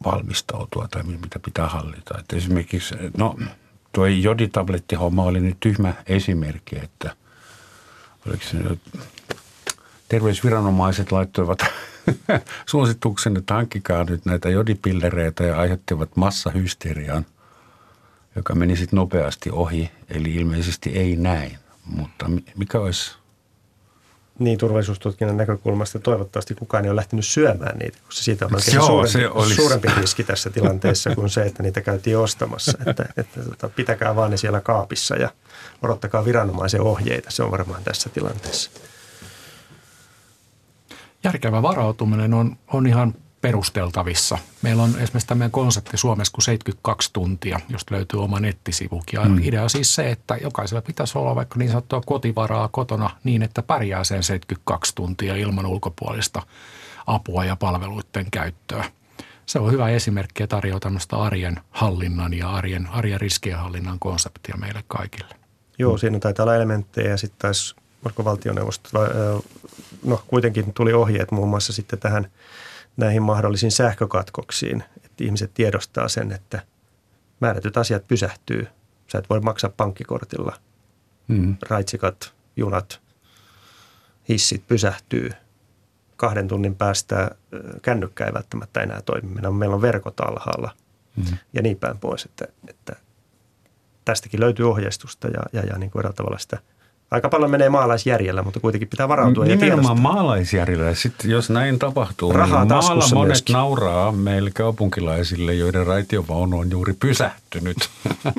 valmistautua tai mitä pitää hallita. Että esimerkiksi, no tuo joditablettihomma oli nyt tyhmä esimerkki, että oliko se nyt, terveysviranomaiset laittoivat suosituksen, että hankkikaa nyt näitä jodipillereitä ja aiheuttivat massahysterian, joka meni sitten nopeasti ohi. Eli ilmeisesti ei näin, mutta mikä olisi niin turvallisuustutkinnan näkökulmasta toivottavasti kukaan ei ole lähtenyt syömään niitä, koska siitä on Joo, suurempi, se olisi. suurempi riski tässä tilanteessa kuin se, että niitä käytiin ostamassa. Että, että, että pitäkää vaan ne siellä kaapissa ja odottakaa viranomaisen ohjeita. Se on varmaan tässä tilanteessa. Järkevä varautuminen on, on ihan perusteltavissa. Meillä on esimerkiksi tämmöinen konsepti Suomessa kuin 72 tuntia, josta löytyy oma nettisivukin. Ja mm. idea on siis se, että jokaisella pitäisi olla vaikka niin sanottua kotivaraa kotona niin, että pärjää sen 72 tuntia ilman ulkopuolista apua ja palveluiden käyttöä. Se on hyvä esimerkki ja tarjoaa tämmöistä arjen hallinnan ja arjen, arjen riskien hallinnan konseptia meille kaikille. Joo, siinä taitaa olla elementtejä ja sitten taisi, valtioneuvosto, no kuitenkin tuli ohjeet muun muassa sitten tähän – näihin mahdollisiin sähkökatkoksiin, että ihmiset tiedostaa sen, että määrätyt asiat pysähtyy. Sä et voi maksaa pankkikortilla. Mm. Raitsikat, junat, hissit pysähtyy. Kahden tunnin päästä kännykkä ei välttämättä enää toimi. Meillä on verkot alhaalla mm. ja niin päin pois, että, että tästäkin löytyy ohjeistusta ja, ja, ja niin kuin tavalla sitä – aika paljon menee maalaisjärjellä, mutta kuitenkin pitää varautua Nimenomaan ja Nimenomaan maalaisjärjellä. Sitten jos näin tapahtuu, Rahaa niin maalla monet myöskin. nauraa meille kaupunkilaisille, joiden raitiovaunu on juuri pysähtynyt.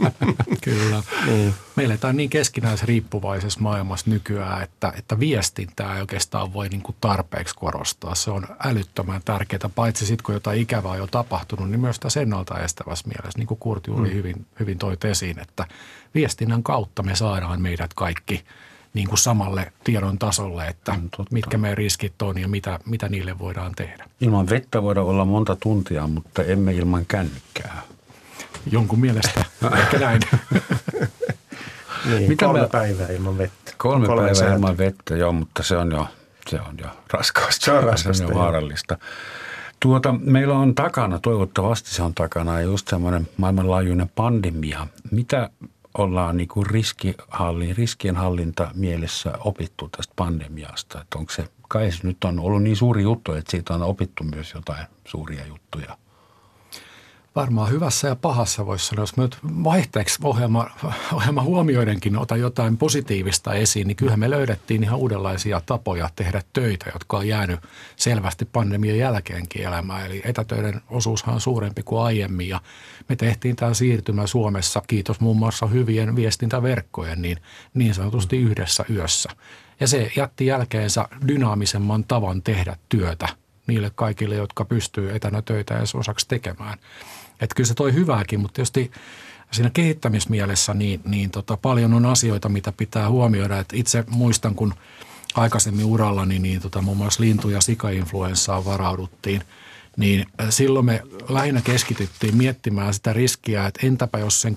Kyllä. Niin. Meillä on niin keskinäisriippuvaisessa maailmassa nykyään, että, että viestintää ei oikeastaan voi niin kuin tarpeeksi korostaa. Se on älyttömän tärkeää, paitsi sitten kun jotain ikävää on jo tapahtunut, niin myös tässä ennaltaestävässä mielessä, niin kuin Kurt juuri mm. hyvin, hyvin toi esiin, että viestinnän kautta me saadaan meidät kaikki niin kuin samalle tiedon tasolle, että mm, mitkä meidän riskit on ja mitä, mitä niille voidaan tehdä. Ilman vettä voidaan olla monta tuntia, mutta emme ilman kännykkää. Jonkun mielestä ehkä näin. niin, Mitä kolme me... päivää ilman vettä. Kolme, kolme päivää sääntö. ilman vettä, joo, mutta se on jo, se on jo raskasta. Se on raskasta. Se on jo vaarallista. Tuota, meillä on takana, toivottavasti se on takana, just semmoinen maailmanlaajuinen pandemia. Mitä ollaan niin kuin riskihallin, riskienhallinta mielessä opittu tästä pandemiasta? Että onko se, kai se nyt on ollut niin suuri juttu, että siitä on opittu myös jotain suuria juttuja – varmaan hyvässä ja pahassa voisi sanoa. Jos mä nyt vaihteeksi ohjelma, ohjelma huomioidenkin otan jotain positiivista esiin, niin kyllähän me löydettiin ihan uudenlaisia tapoja tehdä töitä, jotka on jäänyt selvästi pandemian jälkeenkin elämään. Eli etätöiden osuushan on suurempi kuin aiemmin ja me tehtiin tämä siirtymä Suomessa, kiitos muun muassa hyvien viestintäverkkojen, niin, niin sanotusti yhdessä yössä. Ja se jätti jälkeensä dynaamisemman tavan tehdä työtä niille kaikille, jotka pystyy etänä töitä edes osaksi tekemään. Että kyllä se toi hyvääkin, mutta tietysti siinä kehittämismielessä niin, niin tota, paljon on asioita, mitä pitää huomioida. Et itse muistan, kun aikaisemmin urallani niin tota, muun muassa lintu- ja sikainfluenssaan varauduttiin, niin silloin me lähinnä keskityttiin miettimään sitä riskiä, että entäpä jos sen 10-12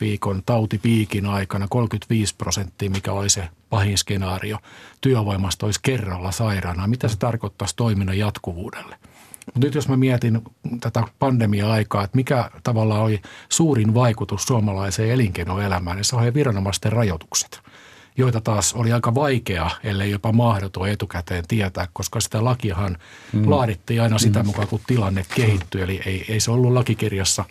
viikon tautipiikin aikana 35 prosenttia, mikä oli se pahin skenaario, työvoimasta olisi kerralla sairaana. Mitä se tarkoittaisi toiminnan jatkuvuudelle? Mutta nyt jos mä mietin tätä pandemia-aikaa, että mikä tavalla oli suurin vaikutus suomalaiseen elinkeinoelämään, niin se on viranomaisten rajoitukset joita taas oli aika vaikea, ellei jopa mahdoton etukäteen tietää, koska sitä lakiahan mm. laadittiin aina sitä mm. mukaan, kun tilanne kehittyi. Eli ei, ei se ollut lakikirjassa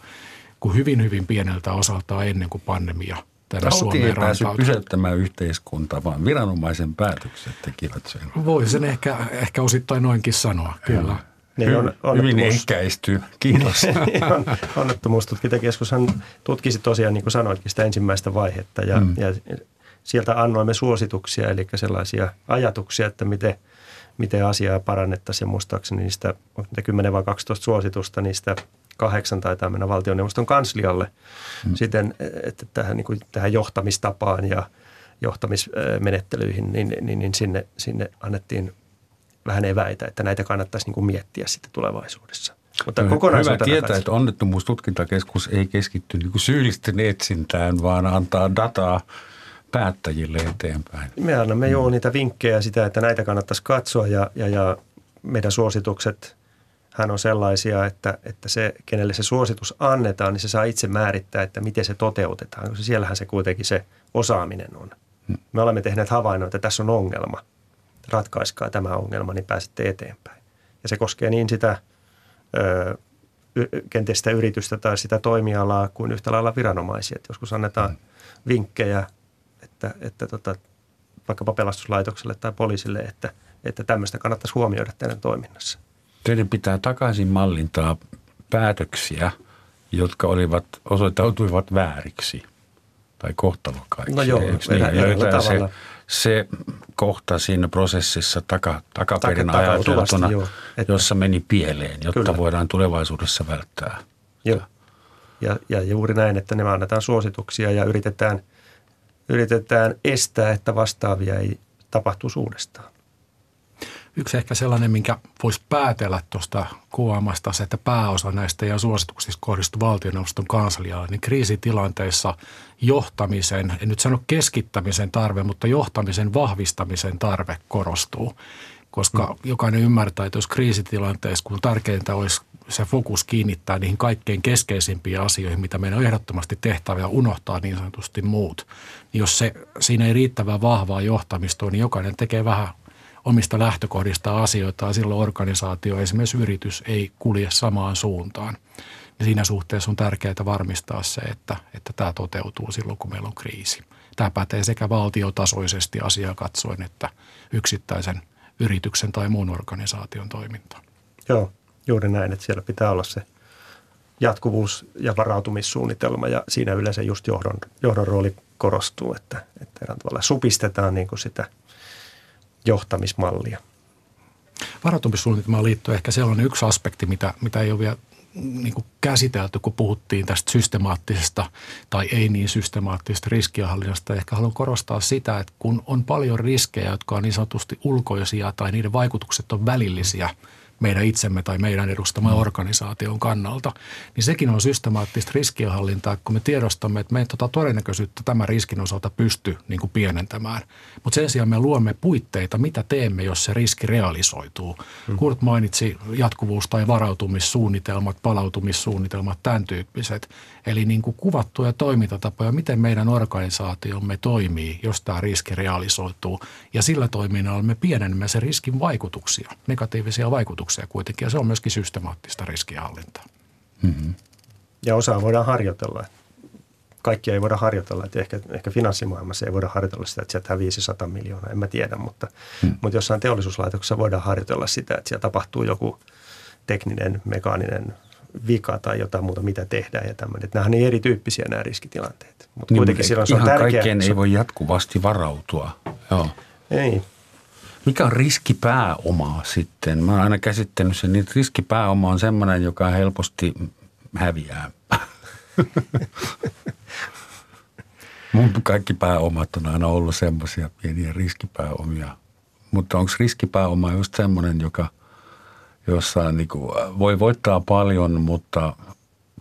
kuin hyvin, hyvin pieneltä osaltaan ennen kuin pandemia tänne Suomeen ei päässyt pysäyttämään yhteiskuntaa, vaan viranomaisen päätökset tekivät sen. Voi sen ehkä, ehkä osittain noinkin sanoa, kyllä. Ja. Niin on, Hyvin ehkäisty. Kiitos. on, onnettomuustutkintakeskushan tutkisi tosiaan, niin kuin sanoitkin, sitä ensimmäistä vaihetta ja, mm. ja sieltä annoimme suosituksia, eli sellaisia ajatuksia, että miten, miten asiaa parannettaisiin. Ja muistaakseni niistä 10 vai 12 suositusta, niistä kahdeksan taitaa mennä valtioneuvoston kanslialle hmm. siten, että tähän, niin kuin, tähän johtamistapaan ja johtamismenettelyihin, niin, niin, niin sinne, sinne annettiin vähän eväitä, että näitä kannattaisi niin kuin miettiä sitten tulevaisuudessa. Mutta no, Hyvä tietää, että onnettomuustutkintakeskus ei keskitty niin syyllisten etsintään, vaan antaa dataa päättäjille eteenpäin. Me annamme mm. jo niitä vinkkejä sitä, että näitä kannattaisi katsoa ja, ja, ja meidän suositukset hän on sellaisia, että, että se, kenelle se suositus annetaan, niin se saa itse määrittää, että miten se toteutetaan, koska siellähän se kuitenkin se osaaminen on. Mm. Me olemme tehneet havainnon, että tässä on ongelma. Ratkaiskaa tämä ongelma, niin pääsette eteenpäin. Ja se koskee niin sitä ö, kenties sitä yritystä tai sitä toimialaa kuin yhtä lailla viranomaisia. Että joskus annetaan mm. vinkkejä, että, että tota, vaikkapa pelastuslaitokselle tai poliisille, että, että tämmöistä kannattaisi huomioida teidän toiminnassa. Teidän pitää takaisin mallintaa päätöksiä, jotka olivat, osoittautuivat vääriksi tai kohtalokkaiksi. No joo, niin? se, se kohta siinä prosessissa taka, takaperin Taka, ajateltuna, joo, että, jossa meni pieleen, jotta kyllä. voidaan tulevaisuudessa välttää. Joo. Ja, ja juuri näin, että ne annetaan suosituksia ja yritetään, yritetään estää, että vastaavia ei tapahtuisi uudestaan. Yksi ehkä sellainen, minkä voisi päätellä tuosta kuvaamasta, se, että pääosa näistä ja suosituksista kohdistuu valtioneuvoston kansliaan, niin kriisitilanteissa johtamisen, en nyt sano keskittämisen tarve, mutta johtamisen vahvistamisen tarve korostuu. Koska mm. jokainen ymmärtää, että jos kriisitilanteessa, kun tärkeintä olisi se fokus kiinnittää niihin kaikkein keskeisimpiin asioihin, mitä meidän on ehdottomasti tehtävä ja unohtaa niin sanotusti muut. Niin jos se, siinä ei riittävää vahvaa johtamista niin jokainen tekee vähän omista lähtökohdista asioita ja silloin organisaatio, esimerkiksi yritys, ei kulje samaan suuntaan. Ja siinä suhteessa on tärkeää varmistaa se, että, että tämä toteutuu silloin, kun meillä on kriisi. Tämä pätee sekä valtiotasoisesti asiaa katsoen, että yksittäisen yrityksen tai muun organisaation toimintaan. Joo, juuri näin, että siellä pitää olla se jatkuvuus- ja varautumissuunnitelma ja siinä yleensä just johdon, johdon rooli korostuu, että, että supistetaan niin kuin sitä – johtamismallia. Varautumissuunnitelmaan liittyy ehkä sellainen yksi aspekti, mitä, mitä ei ole vielä niin kuin käsitelty, kun puhuttiin tästä systemaattisesta tai ei niin systemaattisesta riskienhallinnasta. Ehkä haluan korostaa sitä, että kun on paljon riskejä, jotka on niin sanotusti ulkoisia tai niiden vaikutukset on välillisiä – meidän itsemme tai meidän edustaman mm. organisaation kannalta, niin sekin on systemaattista riskienhallintaa, kun me tiedostamme, että me ei tuota todennäköisyyttä tämän riskin osalta pysty niin kuin pienentämään. Mutta sen sijaan me luomme puitteita, mitä teemme, jos se riski realisoituu. Mm. Kurt mainitsi jatkuvuus- tai varautumissuunnitelmat, palautumissuunnitelmat, tämän tyyppiset. Eli niin kuin kuvattuja toimintatapoja, miten meidän organisaatiomme toimii, jos tämä riski realisoituu. Ja sillä toiminnalla me pienennämme sen riskin vaikutuksia, negatiivisia vaikutuksia kuitenkin. Ja se on myöskin systemaattista riskihallintaa. Mm-hmm. Ja osaa voidaan harjoitella. Kaikkia ei voida harjoitella. Että ehkä, ehkä finanssimaailmassa ei voida harjoitella sitä, että sieltä häviää 100 miljoonaa, en mä tiedä. Mutta, mm. mutta jossain teollisuuslaitoksessa voidaan harjoitella sitä, että siellä tapahtuu joku tekninen, mekaaninen vika tai jotain muuta, mitä tehdään ja tämmöinen. Nämä on niin erityyppisiä nämä riskitilanteet. Mutta niin, kuitenkin silloin se on tärkeää. kaikkeen ei voi jatkuvasti varautua. Joo. Ei. Mikä on riskipääoma sitten? Mä oon aina käsittänyt sen, että riskipääoma on semmoinen, joka helposti häviää. Mun kaikki pääomat on aina ollut semmoisia pieniä riskipääomia. Mutta onko riskipääoma just semmoinen, joka – jossa niin kuin voi voittaa paljon, mutta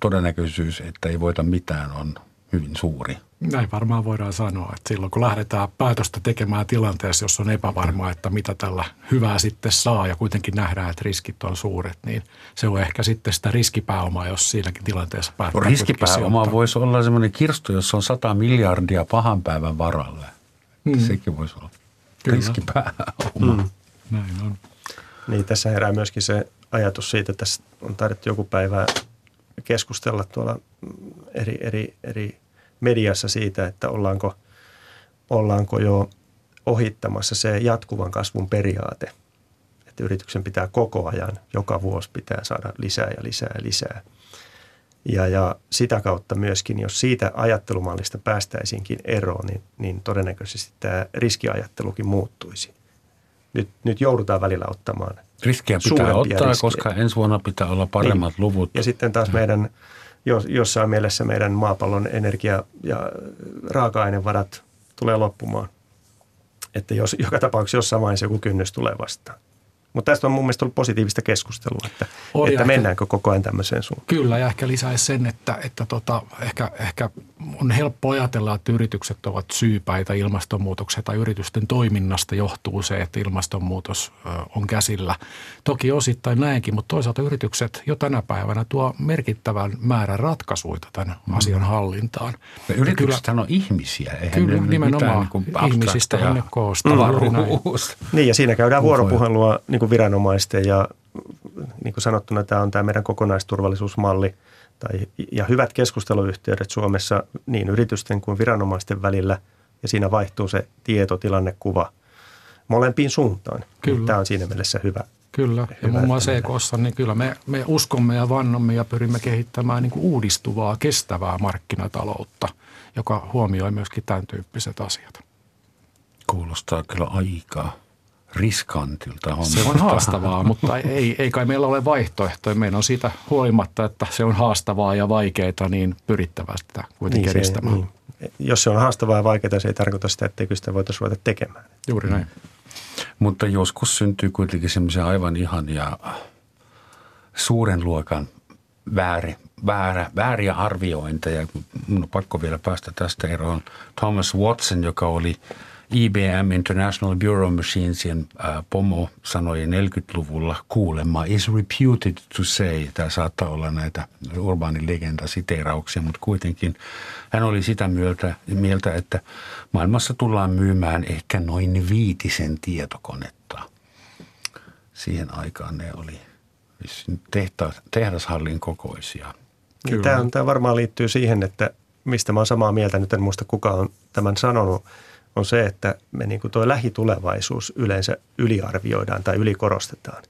todennäköisyys, että ei voita mitään, on hyvin suuri. Näin varmaan voidaan sanoa, että silloin kun lähdetään päätöstä tekemään tilanteessa, jossa on epävarmaa, että mitä tällä hyvää sitten saa ja kuitenkin nähdään, että riskit on suuret, niin se on ehkä sitten sitä riskipääomaa, jos siinäkin tilanteessa päättää. Riskipääoma voisi olla sellainen kirstu, jossa on 100 miljardia pahan päivän varalle. Hmm. Sekin voisi olla Kyllä. riskipääoma. Hmm. Näin on. Niin, tässä herää myöskin se ajatus siitä, että tässä on taidettu joku päivä keskustella tuolla eri, eri, eri mediassa siitä, että ollaanko, ollaanko jo ohittamassa se jatkuvan kasvun periaate. Että yrityksen pitää koko ajan, joka vuosi pitää saada lisää ja lisää ja lisää. Ja, ja sitä kautta myöskin, jos siitä ajattelumallista päästäisinkin eroon, niin, niin todennäköisesti tämä riskiajattelukin muuttuisi – nyt, nyt joudutaan välillä ottamaan Riskiä pitää ottaa, riskejä. koska ensi vuonna pitää olla paremmat niin. luvut. Ja sitten taas meidän, jossain mielessä meidän maapallon energia- ja raaka-ainevarat tulee loppumaan. Että jos, joka tapauksessa jossain vaiheessa joku kynnys tulee vastaan. Mutta tästä on mun mielestä ollut positiivista keskustelua, että, että ehkä, mennäänkö koko ajan tämmöiseen suuntaan. Kyllä, ja ehkä lisäisi sen, että, että tota, ehkä, ehkä on helppo ajatella, että yritykset ovat syypäitä ilmastonmuutokseen tai yritysten toiminnasta johtuu se, että ilmastonmuutos on käsillä. Toki osittain näinkin, mutta toisaalta yritykset jo tänä päivänä tuo merkittävän määrän ratkaisuja tämän mm. asian hallintaan. Yritykset on ihmisiä, eihän kyllä, ne nimenomaan niin ihmisistä ne koostaa. Niin ja siinä käydään vuoropuhelua niin kuin viranomaisten ja niin kuin sanottuna tämä on tämä meidän kokonaisturvallisuusmalli tai, ja hyvät keskusteluyhteydet Suomessa niin yritysten kuin viranomaisten välillä ja siinä vaihtuu se tietotilannekuva molempiin suuntaan. Kyllä. Tämä on siinä mielessä hyvä. Kyllä, hyvä, ja muun muassa EKssa, niin kyllä me, me uskomme ja vannomme ja pyrimme kehittämään niin kuin uudistuvaa, kestävää markkinataloutta, joka huomioi myöskin tämän tyyppiset asiat. Kuulostaa kyllä aikaa riskantilta hommalta. Se on haastavaa, mutta ei, ei kai meillä ole vaihtoehtoja. Meidän on siitä huolimatta, että se on haastavaa ja vaikeaa, niin pyrittävää sitä kuitenkin niin, edistämään. Niin. Jos se on haastavaa ja vaikeaa, se ei tarkoita sitä, etteikö sitä voitaisiin ruveta tekemään. Juuri näin. Mutta joskus syntyy kuitenkin semmoisia aivan ihania suuren luokan väärin, väärä, vääriä arviointeja. Mun on pakko vielä päästä tästä eroon. Thomas Watson, joka oli – IBM International Bureau Machinesien äh, pomo sanoi 40-luvulla kuulemma is reputed to say, tämä saattaa olla näitä urbaanin legenda-siteerauksia, mutta kuitenkin hän oli sitä mieltä, mieltä, että maailmassa tullaan myymään ehkä noin viitisen tietokonetta. Siihen aikaan ne oli tehta, tehdashallin kokoisia. Kyllä. Tämä, tämä varmaan liittyy siihen, että mistä mä olen samaa mieltä, nyt en muista kuka on tämän sanonut – on se, että me niin kuin tuo lähitulevaisuus yleensä yliarvioidaan tai ylikorostetaan.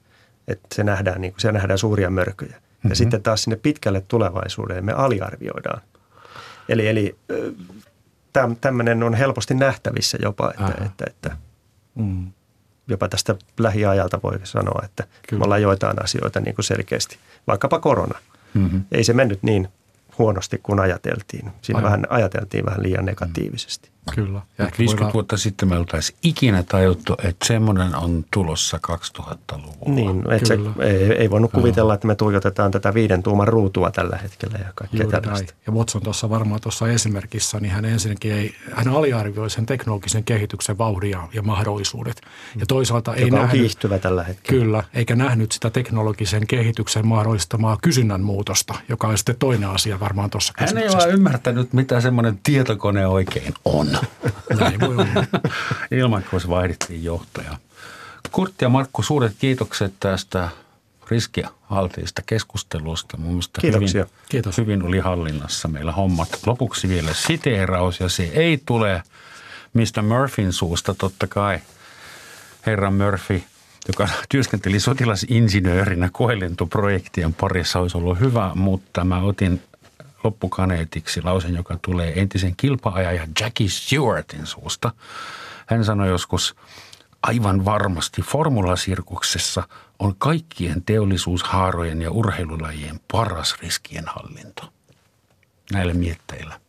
Että se nähdään, niin kuin, se nähdään suuria mörköjä. Ja mm-hmm. sitten taas sinne pitkälle tulevaisuuteen me aliarvioidaan. Eli, eli tämmöinen on helposti nähtävissä jopa, että, että, että mm. jopa tästä lähiajalta voi sanoa, että Kyllä. me ollaan joitain asioita niin kuin selkeästi. Vaikkapa korona. Mm-hmm. Ei se mennyt niin huonosti kuin ajateltiin. Siinä vähän ajateltiin vähän liian negatiivisesti. Kyllä. Ja 50 voidaan... vuotta sitten me oltaisiin ikinä tajuttu, että semmoinen on tulossa 2000-luvulla. Niin, että se, ei, ei voinut Kyllä. kuvitella, että me tuijotetaan tätä viiden tuuman ruutua tällä hetkellä ja kaikkea Juuri tällaista. Näin. Ja Watson tuossa varmaan tuossa esimerkissä, niin hän ensinnäkin ei, hän aliarvioi sen teknologisen kehityksen vauhdin ja, ja mahdollisuudet. Ja toisaalta Joka ei on nähnyt, kiihtyvä tällä hetkellä. Kyllä, eikä nähnyt sitä teknologisen kehityksen mahdollistamaa kysynnän muutosta, joka on sitten toinen asia varmaan tuossa Hän ei ole ymmärtänyt, mitä semmoinen tietokone oikein on. Näin voi olla. Ilman, kun vaihdettiin johtaja. Kurtti ja Markku, suuret kiitokset tästä riskialtiista keskustelusta. Mun Kiitoksia. Hyvin, Kiitos. hyvin oli hallinnassa meillä hommat. Lopuksi vielä siteeraus, ja se ei tule mistä Murphyn suusta totta kai. Herra Murphy, joka työskenteli sotilasinsinöörinä koelentoprojektien parissa, olisi ollut hyvä, mutta mä otin loppukaneetiksi lausen, joka tulee entisen kilpaajajan Jackie Stewartin suusta. Hän sanoi joskus, aivan varmasti formulasirkuksessa on kaikkien teollisuushaarojen ja urheilulajien paras riskienhallinta. Näillä mietteillä.